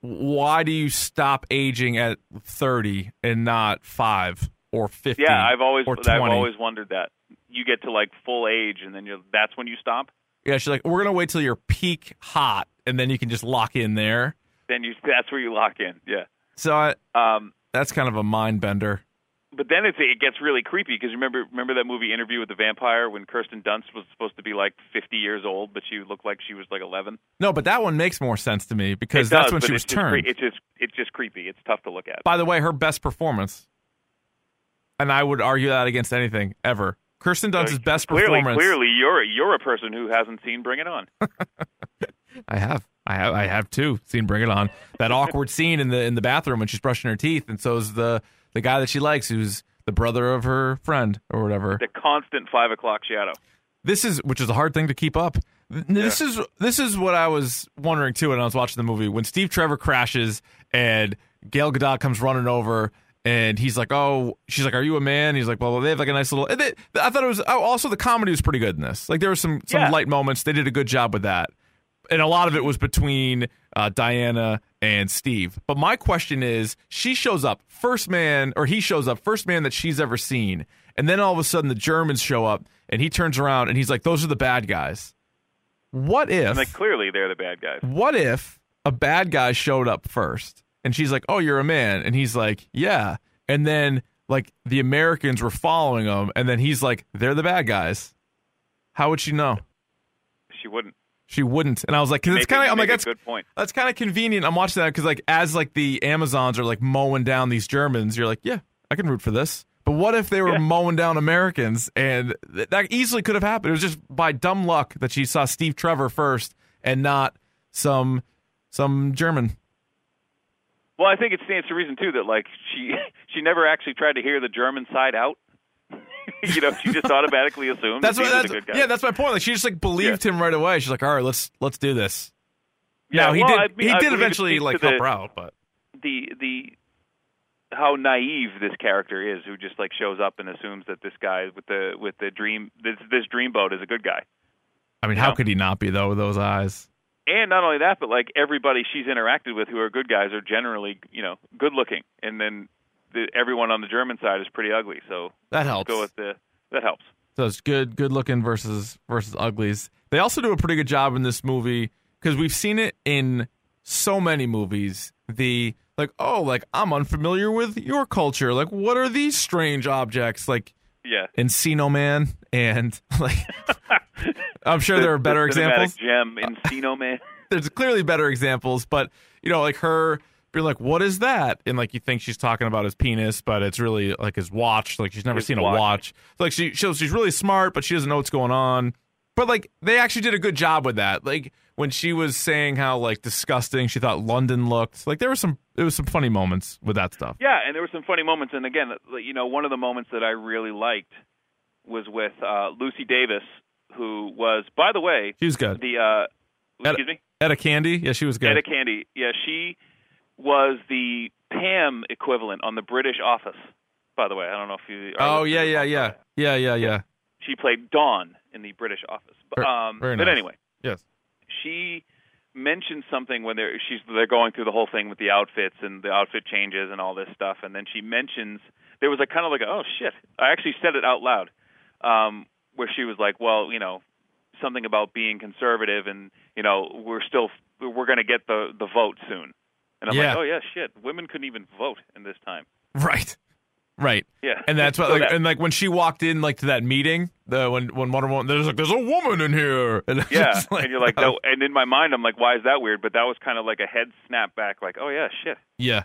why do you stop aging at 30 and not five or 50? Yeah, I've always I've always wondered that. You get to like full age, and then you that's when you stop. Yeah, she's like, we're gonna wait till you're peak hot, and then you can just lock in there. Then you that's where you lock in. Yeah. So I, Um, that's kind of a mind bender. But then it's, it gets really creepy because remember remember that movie Interview with the Vampire when Kirsten Dunst was supposed to be like 50 years old, but she looked like she was like 11. No, but that one makes more sense to me because that's when she was just cre- turned. it's just it's just creepy. It's tough to look at. By the way, her best performance, and I would argue that against anything ever. Kirsten Dunst's uh, best clearly, performance. clearly, you're you're a person who hasn't seen Bring It On. I have, I have, I have too seen Bring It On. That awkward scene in the in the bathroom when she's brushing her teeth, and so is the the guy that she likes, who's the brother of her friend or whatever. The constant five o'clock shadow. This is which is a hard thing to keep up. This is this is what I was wondering too when I was watching the movie when Steve Trevor crashes and Gail Gadot comes running over and he's like, "Oh," she's like, "Are you a man?" He's like, "Well, they have like a nice little." they- I thought it was oh, also the comedy was pretty good in this. Like there were some some Yeah. light moments. They did a good job with that, and a lot of it was between uh, Diana and Steve. But my question is, she shows up first man, or he shows up first man that she's ever seen, and then all of a sudden the Germans show up, and he turns around and he's like, "Those are the bad guys." What if? And like clearly, they're the bad guys. what if a bad guy showed up first and she's like, "Oh, you're a man," and he's like, "Yeah," and then like the Americans were following him, and then he's like, "They're the bad guys." How would she know? She wouldn't. She wouldn't. And I was like, because it's kind of, I'm like, that's good point. that's kind of convenient. I'm watching that because like as like the Amazons are like mowing down these Germans, you're like, yeah, I can root for this. But what if they were Yeah. mowing down Americans? And th- that easily could have happened. It was just by dumb luck that she saw Steve Trevor first and not some some German. Well, I think it stands to reason too that like she she never actually tried to hear the German side out. you know, she just automatically assumed That's that what. That's, the good guys. yeah, that's my point. Like she just like believed him right away. She's like, all right, let's let's do this. Yeah, now he well, did. I mean, he I did eventually like help the- her out, but the the how naive this character is, who just like shows up and assumes that this guy with the with the dream this this dreamboat is a good guy. I mean, You how know? could he not be though with those eyes? And not only that, but like everybody she's interacted with who are good guys are generally you know good looking, and then the, everyone on the German side is pretty ugly. So That helps. go with the that helps. So it's good, good looking versus versus uglies. They also do a pretty good job in this movie because we've seen it in so many movies. The like, oh, like I'm unfamiliar with your culture. Like, what are these strange objects? Like Yeah. Encino Man, and like, I'm sure there are better the examples. Gem, Encino Man. There's clearly better examples, but you know, like her being like, "What is that?" and like you think she's talking about his penis, but it's really like his watch. Like she's never His seen a watch. watch. Like she shows she's really smart, but she doesn't know what's going on. But like they actually did a good job with that. Like when she was saying how like disgusting she thought London looked. Like there were some there was some funny moments with that stuff. Yeah, and there were some funny moments. And again, you know, one of the moments that I really liked was with uh, Lucy Davis, who was, by the way, She was good. the uh, excuse me, Etta Candy, yeah, she was good. Etta Candy. Yeah, she was the Pam equivalent on the British Office. By the way, I don't know if you. oh yeah, yeah, yeah, yeah, yeah, yeah. She played Dawn in the British Office. But, um, very but nice. anyway, Yes. she mentioned something when they're she's they're going through the whole thing with the outfits and the outfit changes and all this stuff and then she mentions there was a kind of like a, oh shit I actually said it out loud um where she was like, well, you know, something about being conservative, and you know, we're still we're going to get the the vote soon. And I'm Yeah. like, oh yeah, shit, women couldn't even vote in this time. Right. Right. Yeah, And that's what So like that- and like when she walked in like to that meeting, the when when Wonder Woman there's like there's a woman in here. And Yeah, just and you're like, oh, no. And in my mind, I'm like, why is that weird? But that was kind of like a head snap back, like, oh yeah, shit. Yeah.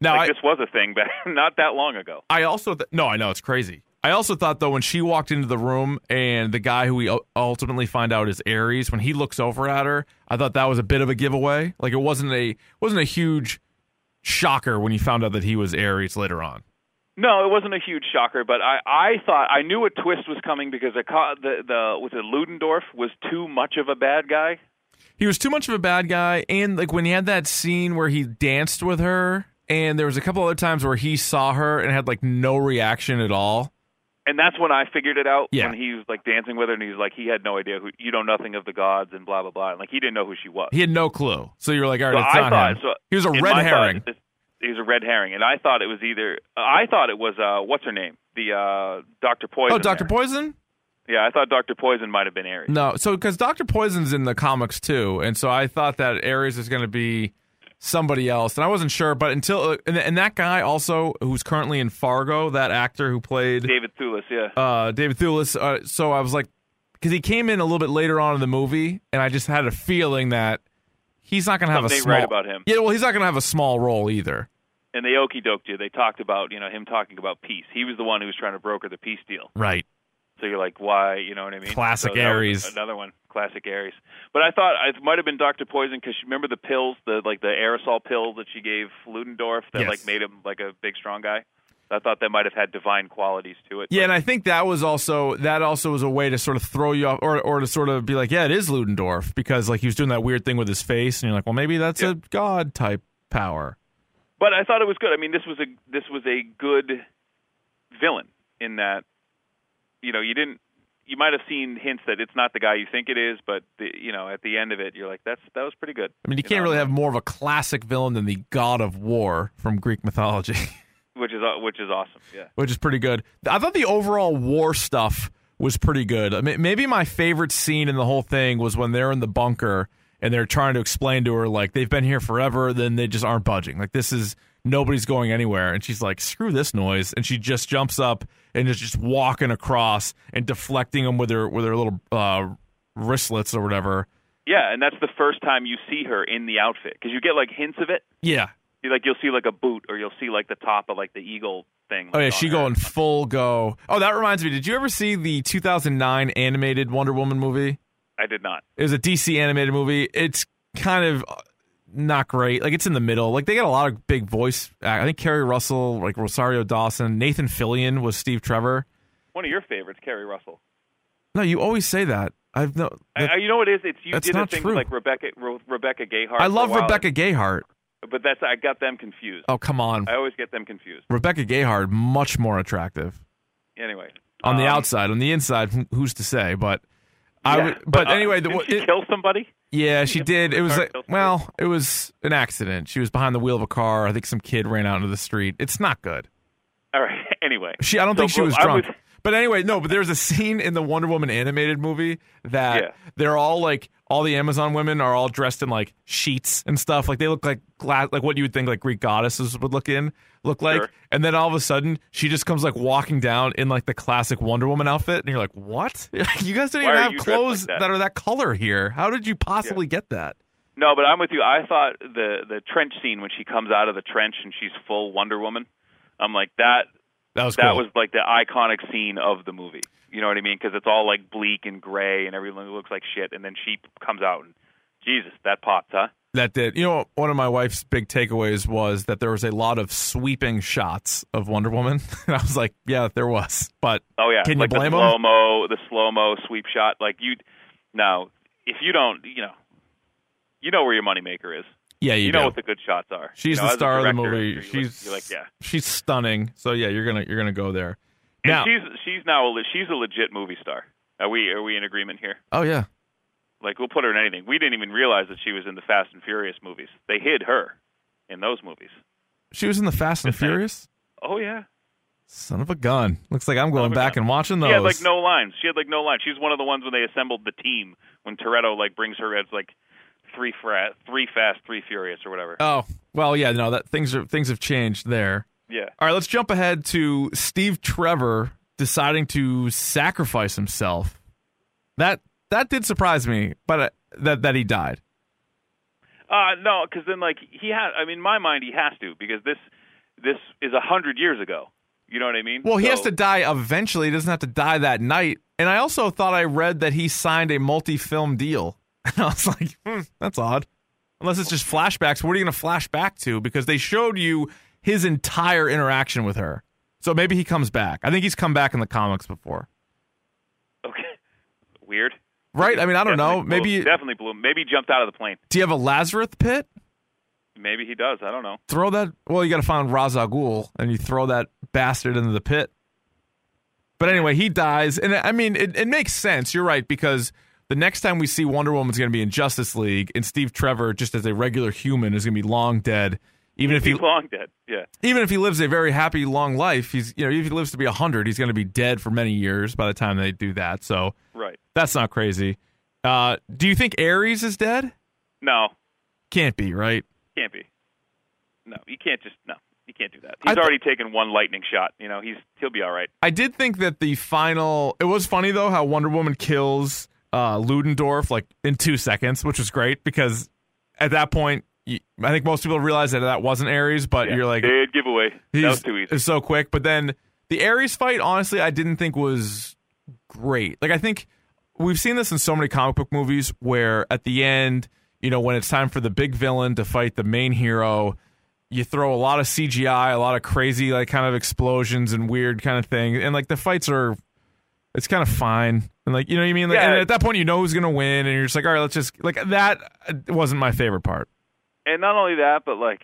Now like I, this was a thing back not that long ago. I also th- no, I know it's crazy. I also thought though when she walked into the room and the guy who we ultimately find out is Ares, when he looks over at her, I thought that was a bit of a giveaway. Like it wasn't a wasn't a huge shocker when you found out that he was Ares later on. No, it wasn't a huge shocker, but I I thought I knew a twist was coming because I caught the the was it Ludendorff was too much of a bad guy. He was too much of a bad guy, and like when he had that scene where he danced with her, and there was a couple other times where he saw her and had like no reaction at all. And that's when I figured it out Yeah. when he was like dancing with her and he was like he had no idea who you know nothing of the gods and blah blah blah. And, like he didn't know who she was. He had no clue. So you were like, all right, So it's I not thought him. so he was a red my thought, herring. he was a red herring, and I thought it was either I thought it was uh what's her name the uh Doctor Poison. oh, Doctor. Poison? Yeah, I thought Doctor Poison might have been Ares. No, so because Doctor Poison's in the comics too, and so I thought that Ares is going to be somebody else, and I wasn't sure. But until uh, and, and that guy also who's currently in Fargo, that actor who played David Thewlis, yeah. uh, David Thewlis. Uh, so I was like, because he came in a little bit later on in the movie, and I just had a feeling that he's not going to have a small. right about him. Yeah, well, he's not going to have a small role either. And they okey doked you. They talked about you know him talking about peace. He was the one who was trying to broker the peace deal. Right. So you're like, why? You know what I mean? Classic so Ares. Another one, classic Ares. But I thought it might have been Doctor Poison because remember the pills, the like the aerosol pill that she gave Ludendorff that Yes. like made him like a big strong guy. I thought that might have had divine qualities to it. Yeah, and I think that was also that also was a way to sort of throw you off, or or to sort of be like, yeah, it is Ludendorff because like he was doing that weird thing with his face, and you're like, well, maybe that's Yeah. a god type power. But I thought it was good. I mean, this was a this was a good villain in that you know you didn't you might have seen hints that it's not the guy you think it is, but the, you know at the end of it you're like that's that was pretty good. I mean, you, can't know? really have more of a classic villain than the god of war from Greek mythology, which is uh, which is awesome. Yeah. which is pretty good. I thought the overall war stuff was pretty good. I mean, maybe my favorite scene in the whole thing was when they're in the bunker and they're trying to explain to her like they've been here forever, then they just aren't budging. Like this is nobody's going anywhere, and she's like, "Screw this noise," and she just jumps up and is just walking across and deflecting them with her with her little uh, wristlets or whatever. Yeah, and that's the first time you see her in the outfit because you get like hints of it. Yeah. You like you'll see like a boot or you'll see like the top of like the eagle thing. Oh yeah, she her. going full go. Oh, that reminds me. Did you ever see the 2009 animated Wonder Woman movie? I did not. It was a DC animated movie. It's kind of not great. Like it's in the middle. Like they got a lot of big voice. I think Keri Russell, like Rosario Dawson, Nathan Fillion was Steve Trevor. One of your favorites, Keri Russell. No, you always say that. I've no. I, I, you know what it is? It's you that's did a not thing true. with like Rebecca Re- Rebecca Gayheart. I love Rebecca Gayheart. but that's I got them confused. Oh come on, I always get them confused. Rebecca Gayheart much more attractive Anyway, on the um, outside. On the inside, who's to say? But I. yeah, would- but uh, anyway, the, didn't she it- kill somebody? Yeah, she did. It was like, well, it was an accident. She was behind the wheel of a car. I think some kid ran out into the street. It's not good. All right. Anyway, She, I don't So, think she was drunk. was- But anyway, no. But there's a scene in the Wonder Woman animated movie that Yeah. they're all like, all the Amazon women are all dressed in like sheets and stuff. Like they look like glass, like what you would think like Greek goddesses would look in, look like. Sure. And then all of a sudden, she just comes like walking down in like the classic Wonder Woman outfit, and you're like, what? you guys don't Why even have clothes like that? that are that color here. How did you possibly get that? No, but I'm with you. I thought the the trench scene when she comes out of the trench and she's full Wonder Woman. I'm like that. That was That cool. was like the iconic scene of the movie. You know what I mean? Because it's all like bleak and gray and everything looks like shit. And then she comes out and Jesus, that pops, huh? That did. You know, one of my wife's big takeaways was that there was a lot of sweeping shots of Wonder Woman. And I was like, yeah, there was. But Oh yeah, Can you like blame the slow mo, the slow mo sweep shot. Like you, now if you don't, you know, you know where your moneymaker is. yeah, you, You, know do. what the good shots are. She's You know, the star of the movie. She's like, yeah. she's stunning. So yeah, you're gonna you're gonna go there. And Now, she's she's now a, she's a legit movie star. Are we are we in agreement here? oh yeah, Like we'll put her in anything. We didn't even realize that she was in the Fast and Furious movies. They hid her in those movies. she was in the Fast and Just saying. Furious. Oh yeah, Son of a gun. Looks like I'm going back gun. and watching those. She had like no lines. She had like no lines. She's one of the ones when they assembled the team when Toretto like brings her as like three fra- three fast, three furious or whatever. Oh, well, yeah, no, that things are things have changed there. Yeah. All right, let's jump ahead to Steve Trevor deciding to sacrifice himself. That that did surprise me, but uh, that that he died. Uh no, because then like he had. I mean, in my mind, he has to because this this is a hundred years ago. You know what I mean? Well, he has to die eventually. He doesn't have to die that night. And I also thought I read that he signed a multi-film deal. And I was like, hmm, that's odd. Unless it's just flashbacks. What are you going to flash back to? Because they showed you his entire interaction with her. So maybe he comes back. I think he's come back in the comics before. Okay. Weird. Right? I mean, I don't know. Definitely blew- Maybe definitely blew. Maybe he jumped out of the plane. do you have a Lazarus pit? Maybe he does. I don't know. Throw that. Well, you got to find Ra's al and you throw that bastard into the pit. But anyway, he dies, and I mean, it, it makes sense. You're right because the next time we see Wonder Woman's going to be in Justice League, and Steve Trevor, just as a regular human, is going to be long dead. Even if he long dead. Yeah. even if he lives a very happy long life, he's you know if he lives to be hundred, he's going to be dead for many years by the time they do that. So Right. that's not crazy. Uh, do you think Ares is dead? No. Can't be, right? Can't be. No, you can't just no. You can't do that. He's th- already taken one lightning shot. You know, he's he'll be all right. I did think that the final. It was funny though how Wonder Woman kills uh, Ludendorff like in two seconds, which was great because at that point, I think most people realize that that wasn't Ares, but Yeah. you're like, Big giveaway. That was too easy. it's so quick. But then the Ares fight, honestly, I didn't think was great. Like I think we've seen this in so many comic book movies where at the end, you know, when it's time for the big villain to fight the main hero, you throw a lot of CGI, a lot of crazy like kind of explosions and weird kind of thing, and like the fights are, it's kind of fine. And like you know what I mean. Like, Yeah. and at that point, you know who's gonna win, and you're just like, all right, let's just like that. Wasn't my favorite part. And not only that, but like,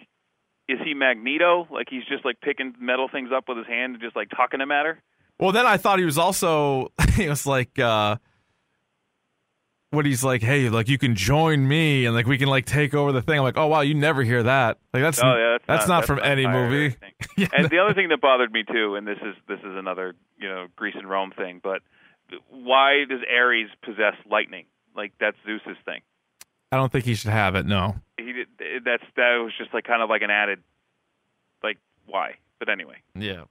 is he Magneto? Like he's just like picking metal things up with his hand and just like talking to matter. Well, then I thought he was also he was like uh what he's like, hey, like you can join me and like we can like take over the thing. I'm like, oh wow, you never hear that. Like that's Oh yeah, that's, that's not, from any movie. Yeah, and the other thing that bothered me too, and this is this is another you know Greece and Rome thing, but why does Ares possess lightning? Like that's Zeus's thing. I don't think he should have it. No. He did, that's that was just like kind of like an added, like why? But anyway, Yeah.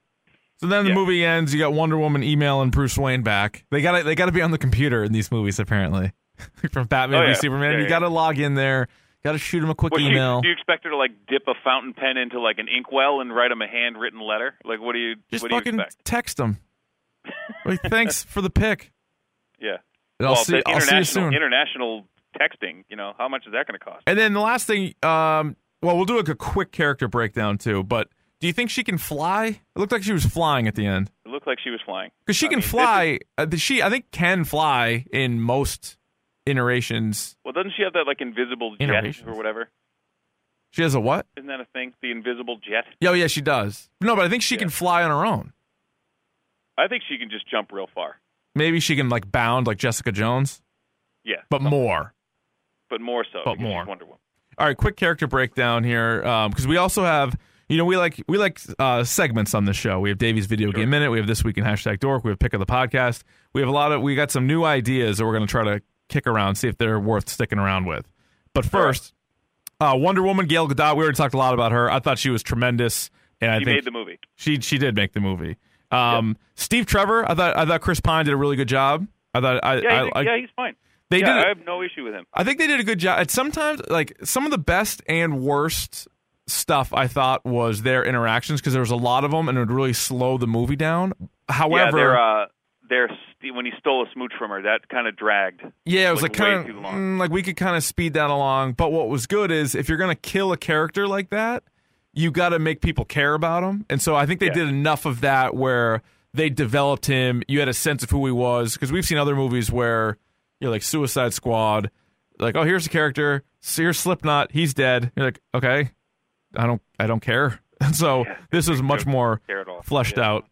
So then the Yeah. movie ends. You got Wonder Woman emailing Bruce Wayne back. They got to they got to be on the computer in these movies apparently. From Batman Oh, v. Superman, Yeah, you got to log in there. Got to shoot him a quick what, do you, email. do you expect her to like dip a fountain pen into like an inkwell and write him a handwritten letter? Like what do you Just what do you fucking expect? text him. Like, thanks for the pick. Yeah. And I'll see. I'll see you soon. international texting. You know how much is that going to cost? And then the last thing, um, well, we'll do like a quick character breakdown too. But do you think she can fly? It looked like she was flying at the end It looked like she was flying. because she I can mean, this is- fly. uh, she, I think, can fly in most iterations. well, doesn't she have that like invisible jet or whatever? She has a what? Isn't that a thing? The invisible jet. Oh yeah, she does. No, but I think she Yeah. can fly on her own. I think she can just jump real far. Maybe she can like bound like Jessica Jones, Yeah, but more. But more so. But more. Wonder Woman. All right, quick character breakdown here because we also have you know we like we like uh, segments on the show. We have Davey's video Sure. game minute. We have this week in hashtag Dork. We have pick of the podcast. We have a lot of we got some new ideas that we're going to try to kick around, see if they're worth sticking around with. But first, uh, Wonder Woman, Gail Gadot. We already talked a lot about her. I thought she was tremendous, and I She think made the movie. she she did make the movie. Um, Steve Trevor, I thought I thought Chris Pine did a really good job. I thought I, Yeah, I, I, yeah, he's fine. They yeah, did. I have no issue with him. I think they did a good job. Sometimes, like some of the best and worst stuff, I thought was their interactions because there was a lot of them, and it would really slow the movie down. yeah, However, they're uh, st- when he stole a smooch from her, that kind of dragged. yeah, it was like, like, kind of long. like we could kind of speed that along. But what was good is if you're gonna kill a character like that, you got to make people care about him, and so I think they Yeah. did enough of that where they developed him. You had a sense of who he was because we've seen other movies where you're like Suicide Squad, like oh here's a character, here's Slipknot, he's dead. You're like okay, I don't I don't care. And so Yeah. this is much more care at all. fleshed Yeah. out.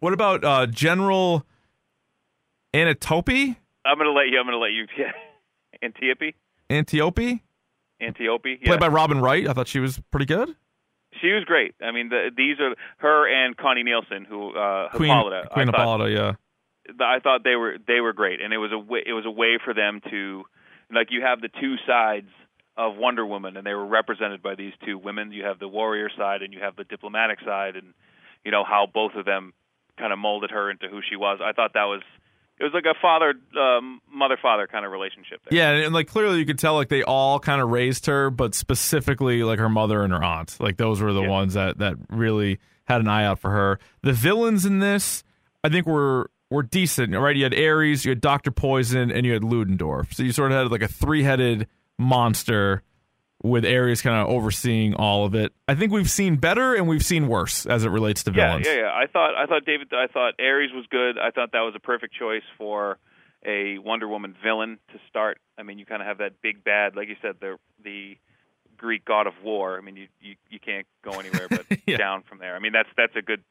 What about uh, General Anatope? I'm gonna let you. I'm gonna let you. Yeah, Antiope, Antiope? Antiope. Yeah. Played by Robin Wright. I thought she was pretty good. She was great. I mean, the, these are her and Connie Nielsen, who uh, Queen Hippolyta. Queen I thought, Hippolyta, yeah. I thought they were they were great, and it was a way, it was a way for them to like you have the two sides of Wonder Woman, and they were represented by these two women. You have the warrior side, and you have the diplomatic side, and you know how both of them kind of molded her into who she was. I thought that was it was like a father um, mother father kind of relationship. There. Yeah, and, like clearly you could tell like they all kind of raised her, but specifically like her mother and her aunt. Like those were the Yeah. ones that that really had an eye out for her. The villains in this, I think were were decent, right? You had Ares, you had Doctor Poison, and you had Ludendorff. So you sort of had like a three headed monster with Ares kind of overseeing all of it. I think we've seen better and we've seen worse as it relates to Yeah, villains. yeah, yeah. I thought I thought David I thought Ares was good. I thought that was a perfect choice for a Wonder Woman villain to start. I mean, you kind of have that big bad, like you said, the the Greek god of war. I mean, you you, you can't go anywhere but Yeah. down from there. I mean, that's that's a good.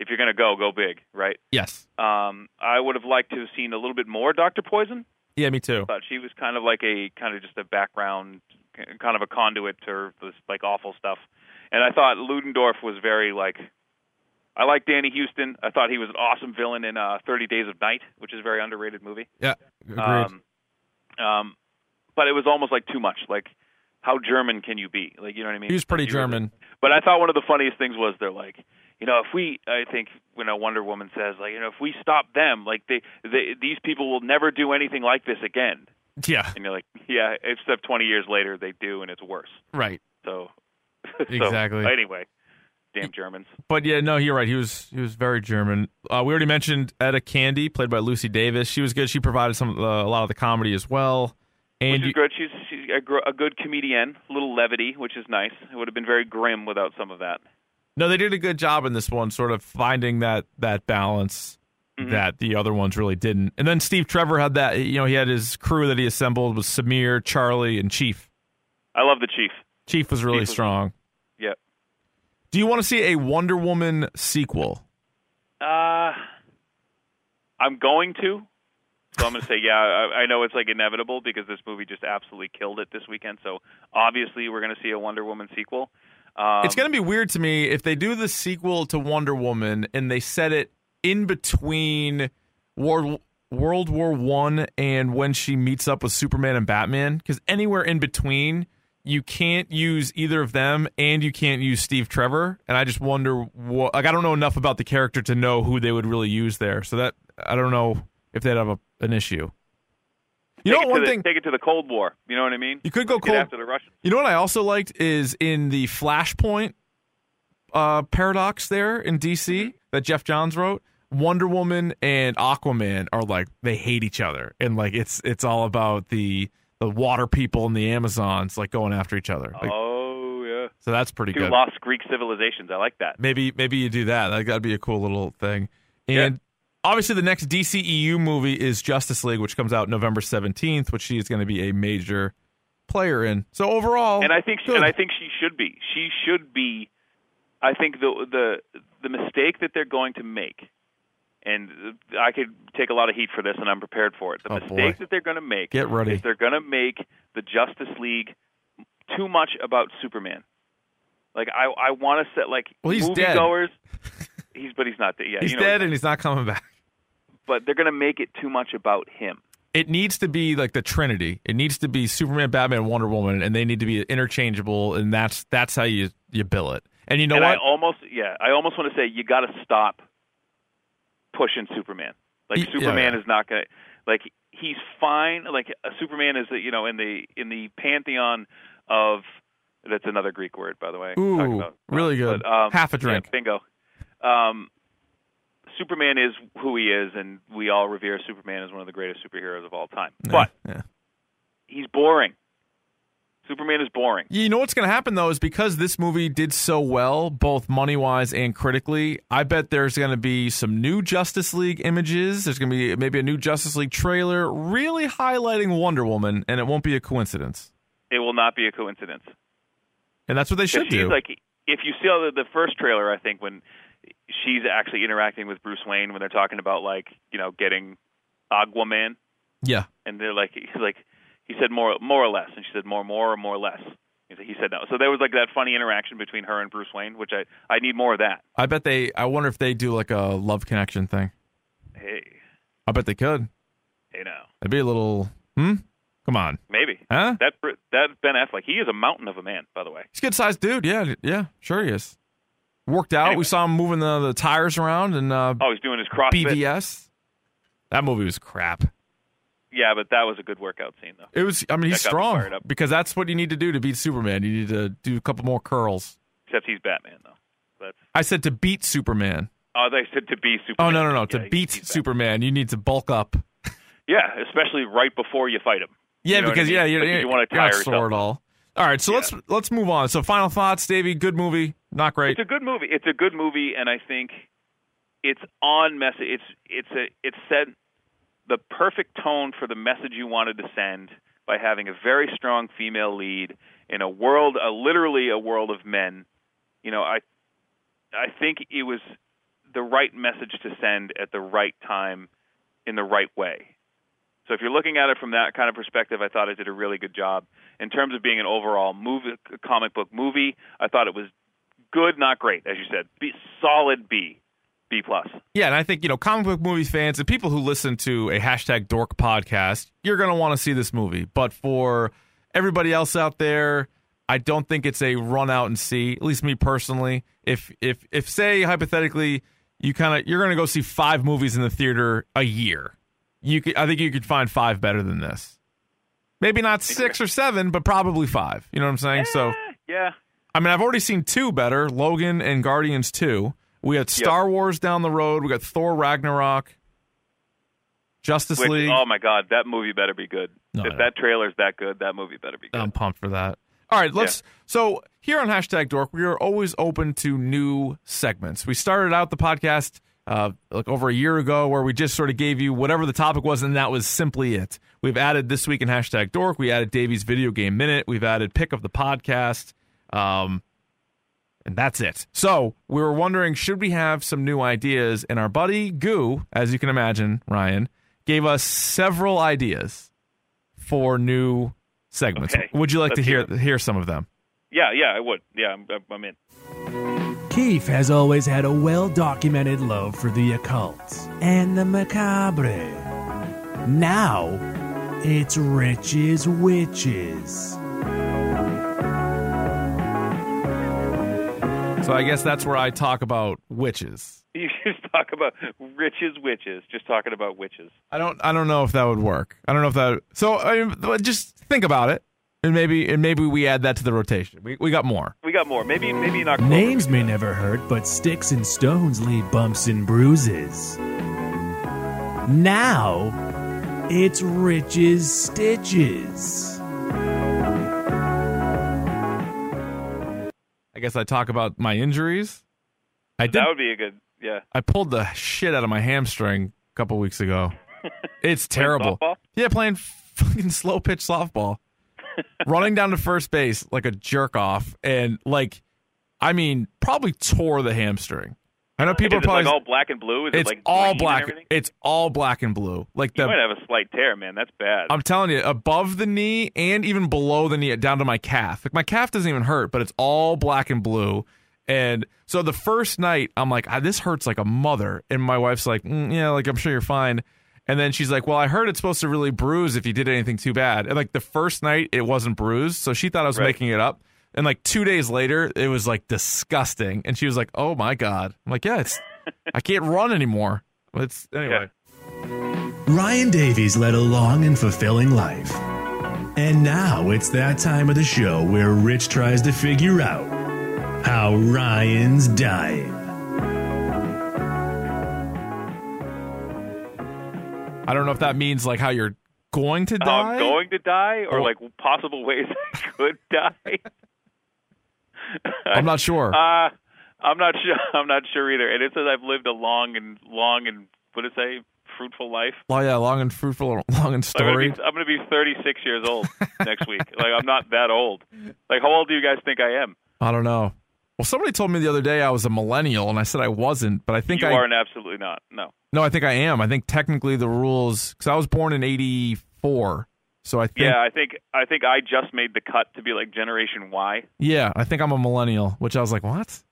If you're going to go, go big, right? Yes. Um, I would have liked to have seen a little bit more Doctor Poison. Yeah, me too. Thought she was kind of like a kind of just a background, kind of a conduit to this like awful stuff. And I thought Ludendorff was very like. I like Danny Huston. I thought he was an awesome villain in uh, Thirty Days of Night, which is a very underrated movie. Yeah, agreed. Um, um, but it was almost like too much. Like, how German can you be? Like, you know what I mean? he was pretty Like, you were- German. But I thought one of the funniest things was they're like, you know, if we, I think, when a Wonder Woman says, like, you know, if we stop them, like, they, they these people will never do anything like this again. Yeah, And you're like, yeah, except 20 years later they do, and it's worse. right. So, so, Exactly. anyway, damn Germans. But yeah, no, you're right. He was he was very German. Uh, we already mentioned Etta Candy, played by Lucy Davis. She was good. She provided some uh, a lot of the comedy as well. And which you- is good. She's, she's a, gr- a good comedian, a little levity, which is nice. It would have been very grim without some of that. No, they did a good job in this one, sort of finding that that balance Mm-hmm. that the other ones really didn't. And then Steve Trevor had that. You know, he had his crew that he assembled with Samir, Charlie, and Chief. I love the Chief. Chief was really Chief was- strong. Yep. Do you want to see a Wonder Woman sequel? Uh, I'm going to. So I'm going to say, yeah, I, I know it's like inevitable because this movie just absolutely killed it this weekend. So obviously we're going to see a Wonder Woman sequel. Um, it's going to be weird to me if they do the sequel to Wonder Woman and they set it in between World World War One and when she meets up with Superman and Batman. Because anywhere in between, you can't use either of them, and you can't use Steve Trevor. And I just wonder, what, like, I don't know enough about the character to know who they would really use there. So that I don't know if they'd have a, an issue. You take know, one the, thing take it to the Cold War. You know what I mean? you could go Get cold. after the Russians. You know what I also liked is in the Flashpoint uh, paradox there in DC that Geoff Johns wrote. Wonder Woman and Aquaman are like they hate each other, and like it's it's all about the the water people and the Amazons like going after each other. Like, oh yeah. so that's pretty Two good. lost Greek civilizations. I like that. Maybe maybe you do that. Like that'd be a cool little thing. And obviously, the next DCEU movie is Justice League, which comes out November seventeenth, which she is going to be a major player in. So overall, and I think she, and I think she should be. She should be. I think the the the mistake that they're going to make, and I could take a lot of heat for this, and I'm prepared for it. The Oh, mistake boy. that they're going to make Get ready. is they're going to make the Justice League too much about Superman. Like I I want to set like Well, he's dead. moviegoers. He's but he's not dead. Yeah, he's you know, dead and he's not coming back. But they're going to make it too much about him. it needs to be like the Trinity. It needs to be Superman, Batman, Wonder Woman, and they need to be interchangeable, and that's that's how you you bill it. And you know and what? I almost yeah, I almost want to say you got to stop pushing Superman. Like yeah, Superman yeah. is not going to like he's fine. Like uh, Superman is you know in the in the pantheon of that's another Greek word by the way. Ooh, about- really good. But, um, Half a yeah, drink. bingo. Um, Superman is who he is, and we all revere Superman as one of the greatest superheroes of all time. But yeah. he's boring. Superman is boring. You know what's going to happen though is because this movie did so well, both money wise and critically. I bet there's going to be some new Justice League images. There's going to be maybe a new Justice League trailer, really highlighting Wonder Woman, and it won't be a coincidence. It will not be a coincidence. And that's what they should do. like if you see the, the first trailer, I think when she's actually interacting with Bruce Wayne when they're talking about like you know getting Aquaman, yeah, and they're like he's like he said more more or less, and she said more more or more or less. He said no. So there was like that funny interaction between her and Bruce Wayne, which I I need more of that. I bet they. I wonder if they do like a love connection thing. Hey, I bet they could. hey now, It'd be a little. Hmm. Come on. maybe Huh? that that Ben Affleck. He is a mountain of a man, by the way. He's a good sized dude. Yeah. Yeah. Sure he is. Worked out. Anyway. We saw him moving the, the tires around and uh, Oh, he's doing his CrossFit. BVS. That movie was crap. Yeah, but that was a good workout scene though. It was. I mean, he's That strong because that's what you need to do to beat Superman. You need to do a couple more curls. Except he's Batman though. That's I said to beat Superman. oh, they said to be Superman. Oh no no no! Yeah, to beat Batman. Superman, you need to bulk up. Yeah, especially right before you fight him. Yeah, You know because I mean? yeah, Because you're, you want to tire sore yourself. at all. All right, so Yeah. let's let's move on. So final thoughts, Davey. Good movie, not great. It's a good movie. It's a good movie, and I think it's on message. It's it's a it's set the perfect tone for the message you wanted to send by having a very strong female lead in a world, a literally a world of men. You know, I I think it was the right message to send at the right time in the right way. So if you're looking at it from that kind of perspective, I thought it did a really good job. In terms of being an overall movie, comic book movie, I thought it was good, not great, as you said. B, solid B, B plus. Yeah, and I think you know comic book movie fans and people who listen to a hashtag Dork podcast, you're gonna want to see this movie. But for everybody else out there, I don't think it's a run out and see. At least me personally. If if if say hypothetically you kind of you're gonna go see five movies in the theater a year, you could I think you could find five better than this. Maybe not six or seven, but probably five. You know what I'm saying? So. Eh, yeah, I mean, I've already seen two better Logan and Guardians 2. We got Star Wars down the road. We got Thor Ragnarok, Justice which, League. oh my God, that movie better be good. No, if that trailer's that good, that movie better be good. I'm pumped for that. All right, let's. So here on hashtag Dork, we are always open to new segments. We started out the podcast uh, like over a year ago, where we just sort of gave you whatever the topic was, and that was simply it. We've added this week in hashtag Dork. We added Davey's video game minute. We've added pick of the podcast. Um, and that's it. So we were wondering, should we have some new ideas? And our buddy Goo, as you can imagine, Ryan, gave us several ideas for new segments. Okay. Would you like Let's to hear hear hear some of them? yeah, yeah, I would. Yeah, I'm, I'm in. Keith has always had a well documented love for the occult and the macabre. Now, it's Rich's Witches. So I guess that's where I talk about witches. You just talk about riches, witches. Just talking about witches. I don't I don't know if that would work. I don't know if that. So I mean, just think about it, and maybe and maybe we add that to the rotation. We we got more. We got more. Maybe maybe in October. Names may never hurt, but sticks and stones leave bumps and bruises. Now, it's Rich's Stitches. I guess I talk about my injuries. I did. That would be a good. Yeah. I pulled the shit out of my hamstring a couple weeks ago. It's terrible. softball? Yeah, playing fucking slow pitch softball. Running down to first base like a jerk off and like I mean, probably tore the hamstring. I know people Is are it like all black and blue? Is it's it like all black. It's all black and blue. Like You might have a slight tear, man. That's bad. I'm telling you, above the knee and even below the knee, down to my calf. Like my calf doesn't even hurt, but it's all black and blue. And so the first night, I'm like, ah, this hurts like a mother. And my wife's like, mm, yeah, like I'm sure you're fine. And then she's like, well, I heard it's supposed to really bruise if you did anything too bad. And like the first night, it wasn't bruised, so she thought I was Right. making it up. And like two days later, it was like disgusting. And she was like, oh my god. I'm like, yeah, it's I can't run anymore. It's anyway. Ryan Davies led a long and fulfilling life. And now it's that time of the show where Rich tries to figure out how Ryan's dying. I don't know if that means like how you're going to die. I'm going to die, or Or- like possible ways I could die. I'm not sure. Uh, I'm not sure. I'm not sure either. And it says I've lived a long and long and what did it say? Fruitful life. Oh yeah, long and fruitful, long and I'm story. gonna, be, I'm gonna be 36 years old next week. Like I'm not that old. Like how old do you guys think I am? I don't know. Well, somebody told me the other day I was a millennial, and I said I wasn't, but I think You I are absolutely not. No. no, I think I am. I think technically the rules because I was born in '84, So I think Yeah, I think I think I just made the cut to be like Generation Y. yeah, I think I'm a millennial, which I was like, what?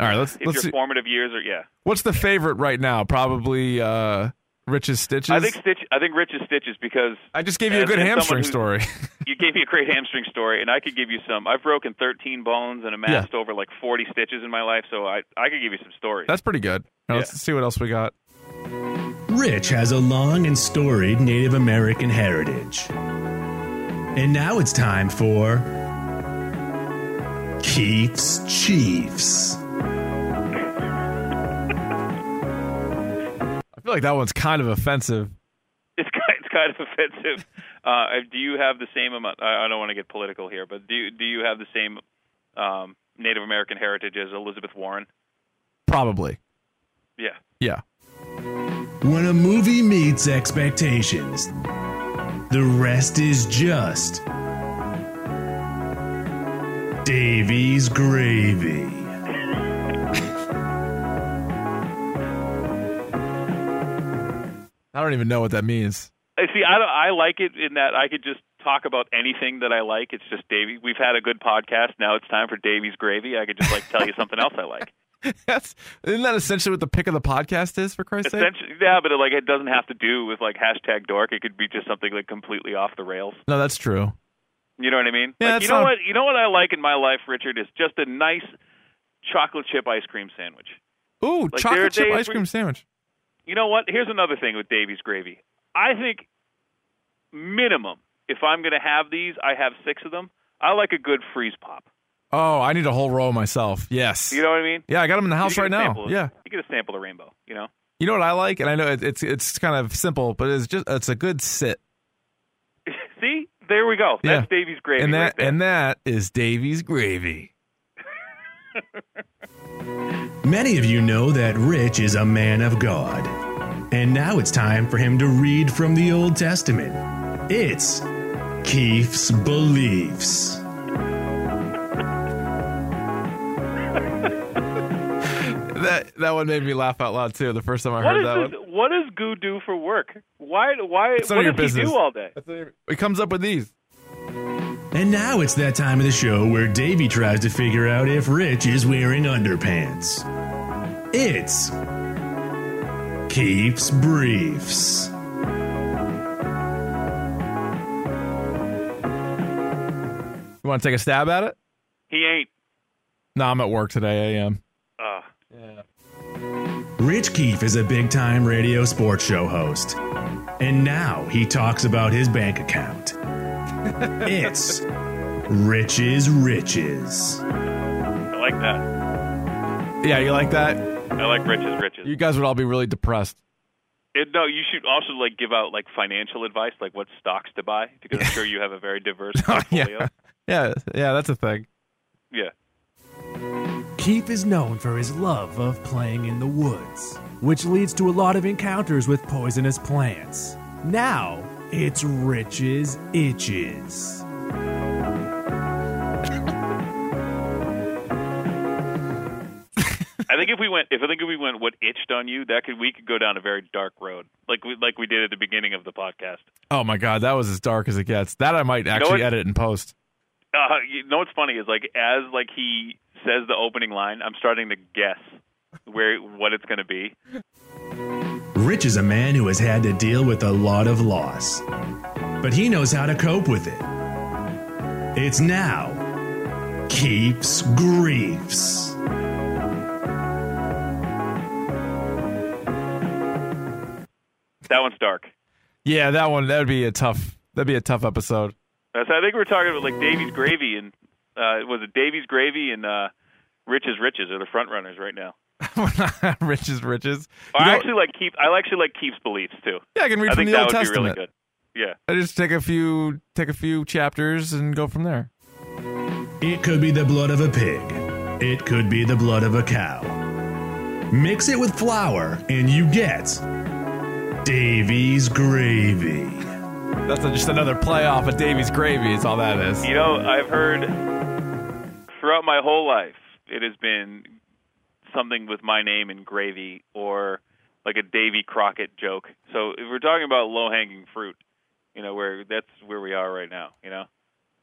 All right, let's If let's your see. formative years are yeah. What's the favorite right now? Probably uh, Rich's Stitches. I think Stitch. I think Rich's Stitches because I just gave you a good hamstring who's- story. you gave me a great hamstring story, and I could give you some. I've broken 13 bones and amassed over like 40 stitches in my life, so I I could give you some stories. That's pretty good. Now, Let's see what else we got. Rich has a long and storied Native American heritage. And now it's time for Keith's Chiefs. Feel like that one's kind of offensive. it's kind, it's kind of offensive. Uh, do you have the same amount? I I don't want to get political here, but do you, do you have the same um, Native American heritage as Elizabeth Warren? Probably. Yeah. Yeah. When a movie meets expectations, the rest is just Davey's gravy. I don't even know what that means. I see. I I like it in that I could just talk about anything that I like. It's just Davey. We've had a good podcast. Now it's time for Davey's gravy. I could just like tell you something else I like. That's isn't that essentially what the pick of the podcast is for Christ's sake? Yeah, but it, like it doesn't have to do with like hashtag dork. It could be just something like completely off the rails. No, that's true. You know what I mean? Yeah, like, you know not- what? You know what I like in my life, Richard, is just a nice chocolate chip ice cream sandwich. Ooh, Like, chocolate chip ice cream sandwich. You know what? Here's another thing with Davey's gravy. I think minimum, if I'm going to have these, I have six of them. I like a good freeze pop. Oh, I need a whole row myself. Yes. You know what I mean? yeah, I got them in the house right now. of- Yeah. You get a sample of rainbow. You know. You know what I like, and I know it, it's it's kind of simple, but it's just it's a good sit, See, there we go. That's Yeah. Davey's gravy and that right and that is Davey's gravy. Many of you know that Rich is a man of God. And now it's time for him to read from the Old Testament. It's Keefe's Beliefs. That that one made me laugh out loud too. The first time I what heard is that this? one. What does Goo do for work? Why? Why? It's none what of does your he business. do all day? It comes up with these. And now it's that time of the show where Davey tries to figure out if Rich is wearing underpants. It's Keefe's Briefs. You want to take a stab at it? He ain't. No, I'm at work today. I am. Uh, Yeah. Rich Keefe is a big time radio sports show host. And now he talks about his bank account. It's Rich's Riches. I like that. Yeah, you like that? I like riches, riches. You guys would all be really depressed. It, no, you should also like give out like financial advice, like what stocks to buy, because I'm sure you have a very diverse oh, portfolio. yeah, yeah, yeah. That's a thing. yeah. Keefe is known for his love of playing in the woods, which leads to a lot of encounters with poisonous plants. Now, it's Rich's Itches. I think if we went, if I think if we went, what itched on you, that could we could go down a very dark road, like we like we did at the beginning of the podcast. Oh my god, that was as dark as it gets. That I might actually what? edit and post. Uh, you know what's funny is like as like he says the opening line, I'm starting to guess where what it's going to be. Rich is a man who has had to deal with a lot of loss, but he knows how to cope with it. It's now Keefe's Griefs. That one's dark. Yeah, that one. That would be a tough. That'd be a tough episode. Uh, so I think we're talking about like Davey's Gravy and uh, was it Davey's Gravy and uh, Rich's Riches are the front runners right now. riches, riches. You I know- actually like keep I actually like Keefe's beliefs too. yeah, I can read I from think the that Old would Testament. be really good. Yeah. I just take a few, take a few chapters and go from there. It could be the blood of a pig. It could be the blood of a cow. Mix it with flour, and you get Davey's Gravy. That's a, just another play off of Davey's gravy. Is all that is. You know, I've heard throughout my whole life it has been something with my name and gravy or like a Davy Crockett joke. So if we're talking about low hanging fruit, You know, where that's where we are right now. You know,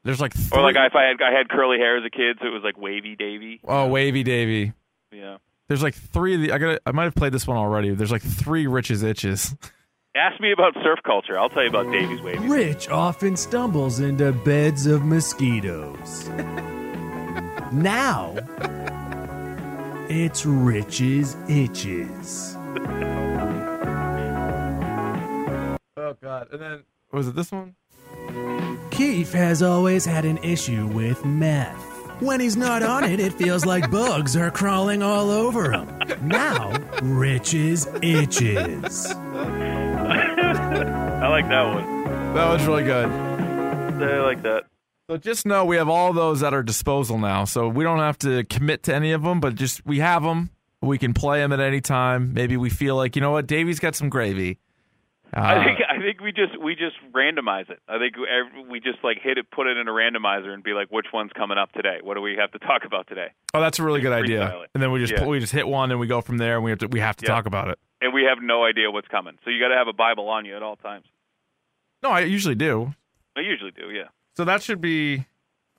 There's like or like if I had I had curly hair as a kid, so it was like wavy Davey. oh wavy Davey. Yeah. There's like three of the. I got. I might have played this one already. There's like three Rich's itches. ask me about surf culture. I'll tell you about Davey's wavy. Rich often stumbles into beds of mosquitoes. now, it's Rich's Itches. Oh God! And then was it this one? Keefe has always had an issue with meth. When he's not on it, it feels like bugs are crawling all over him. Now, Rich's Itches. I like that one. That was really good. I like that. So just know we have all those at our disposal now. So we don't have to commit to any of them, but just we have them. We can play them at any time. Maybe we feel like you know what, Davey's got some gravy. Uh, I think I think we just we just randomize it. I think we- just like hit it, put it in a randomizer, and be like, which one's coming up today? What do we have to talk about today? oh, that's a really good idea. And then we just Yeah. we just hit one and we go from there. and We have to we have to Yeah. talk about it. And we have no idea what's coming, so you got to have a Bible on you at all times. No, I usually do. I usually do, yeah. So that should be.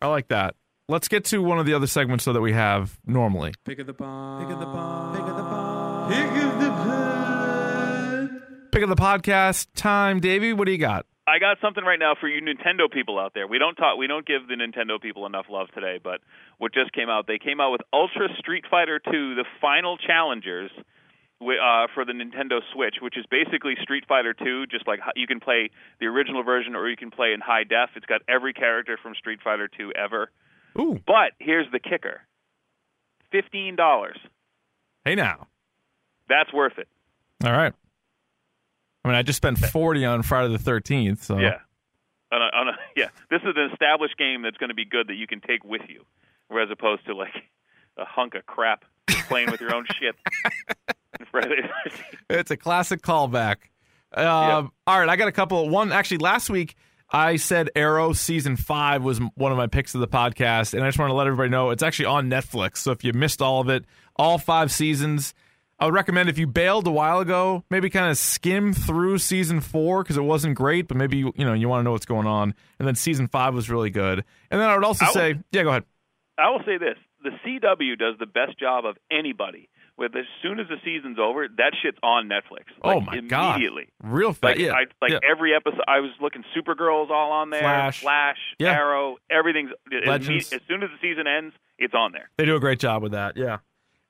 I like that. Let's get to one of the other segments so that we have normally. Pick of the bomb. Pick of the bomb. Pick of the bomb. Pick of the pod. Pick of the podcast time, Davey. What do you got? I got something right now for you Nintendo people out there. We don't talk we don't give the Nintendo people enough love today, but what just came out, they came out with Ultra Street Fighter 2 the final challengers wi- uh, for the Nintendo Switch, which is basically Street Fighter 2, just like you can play the original version or you can play in high def. It's got every character from Street Fighter 2 ever. Ooh, But here's the kicker. $15. hey now. That's worth it. All right. I mean, I just spent forty on Friday the Thirteenth. So Yeah. On a, on a, yeah. This is an established game that's going to be good that you can take with you, whereas opposed to like a hunk of crap playing with your own shit. Friday the 13th. It's a classic callback. Um, All right, I got a couple. One actually, last week I said Arrow season five was one of my picks of the podcast, and I just want to let everybody know it's actually on Netflix. So if you missed all of it, all five seasons, I would recommend if you bailed a while ago, maybe kind of skim through season four because it wasn't great, but maybe you know you want to know what's going on. And then season five was really good. And then I would also I will- say, yeah, go ahead. I will say this: the CW does the best job of anybody. With as soon as the season's over, that shit's on Netflix. oh Like, my god, immediately. real fast. Like, yeah, I, like yeah. every episode, I was looking. Supergirl's all on there. Flash. Flash, Yeah. Arrow, everything's. Legends. As soon as the season ends, it's on there. They do a great job with that, yeah.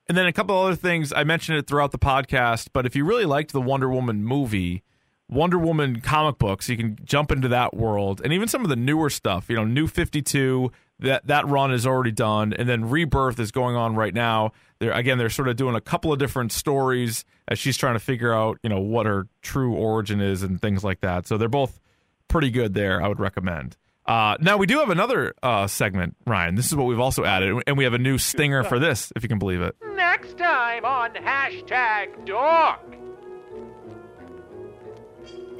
And then a couple other things I mentioned it throughout the podcast, but if you really liked the Wonder Woman movie, Wonder Woman comic books, you can jump into that world, and even some of the newer stuff. You know, New Fifty Two, that that run is already done, and then Rebirth is going on right now. They're again, they're sort of doing a couple of different stories as she's trying to figure out, you know, what her true origin is and things like that. So they're both pretty good there. I would recommend. Uh, now we do have another uh, segment, Ryan. This is what we've also added, and we have a new stinger for this, if you can believe it. Next time on hashtag dork.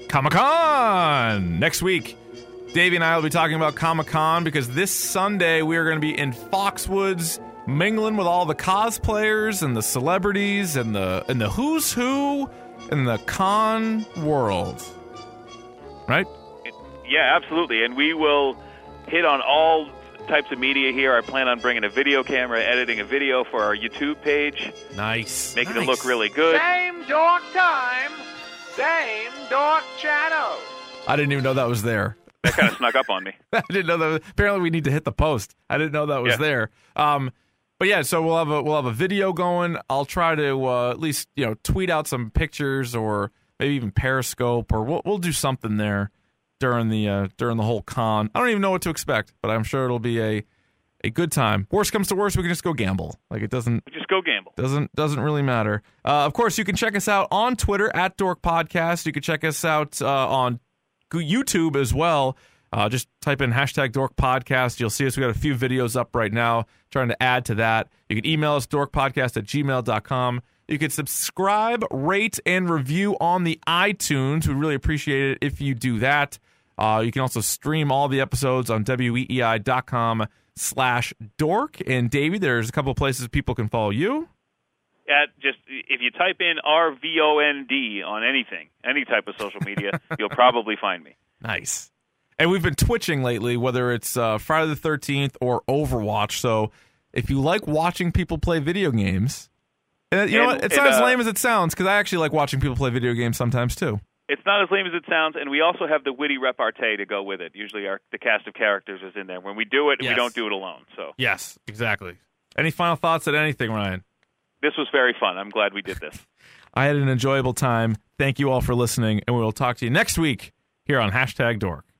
Comic Con next week. Davey and I will be talking about Comic Con because this Sunday we are going to be in Foxwoods, mingling with all the cosplayers and the celebrities and the and the who's who in the con world. Right? Yeah, absolutely. And we will hit on all types of media here. I plan on bringing a video camera, editing a video for our YouTube page, Nice. making Nice. it look really good. Same dork time, same dork channel. I didn't even know that was there. That kind of snuck up on me. I didn't know that. Apparently, we need to hit the post. I didn't know that was Yeah. there. Um, but yeah, so we'll have a we'll have a video going. I'll try to uh, at least you know tweet out some pictures or maybe even Periscope or we'll we'll do something there during the uh, during the whole con. I don't even know what to expect, but I'm sure it'll be a a good time. Worst comes to worst, we can just go gamble. Like it doesn't Just go gamble. doesn't doesn't really matter. Uh, of course, you can check us out on Twitter at Dork Podcast. You can check us out uh, on YouTube as well. Uh, just type in hashtag Dork Podcast. You'll see us. We got a few videos up right now trying to add to that. You can email us dorkpodcast at gmail.com. You can subscribe, rate, and review on the iTunes. We really appreciate it if you do that. Uh, you can also stream all the episodes on weei.com slash dork. And Davey, there's a couple places people can follow you. At just if you type in R V O N D on anything, any type of social media, you'll probably find me. Nice. And we've been twitching lately, whether it's uh, Friday the 13th or Overwatch. So if you like watching people play video games, and you know And- what? It's and, not as uh, lame as it sounds because I actually like watching people play video games sometimes too. It's not as lame as it sounds, and we also have the witty repartee to go with it. Usually, our the cast of characters is in there. When we do it, we don't do it alone. So Yes, exactly. Any final thoughts on anything, Ryan? This was very fun. I'm glad we did this. I had an enjoyable time. Thank you all for listening, and we will talk to you next week here on Hashtag Dork.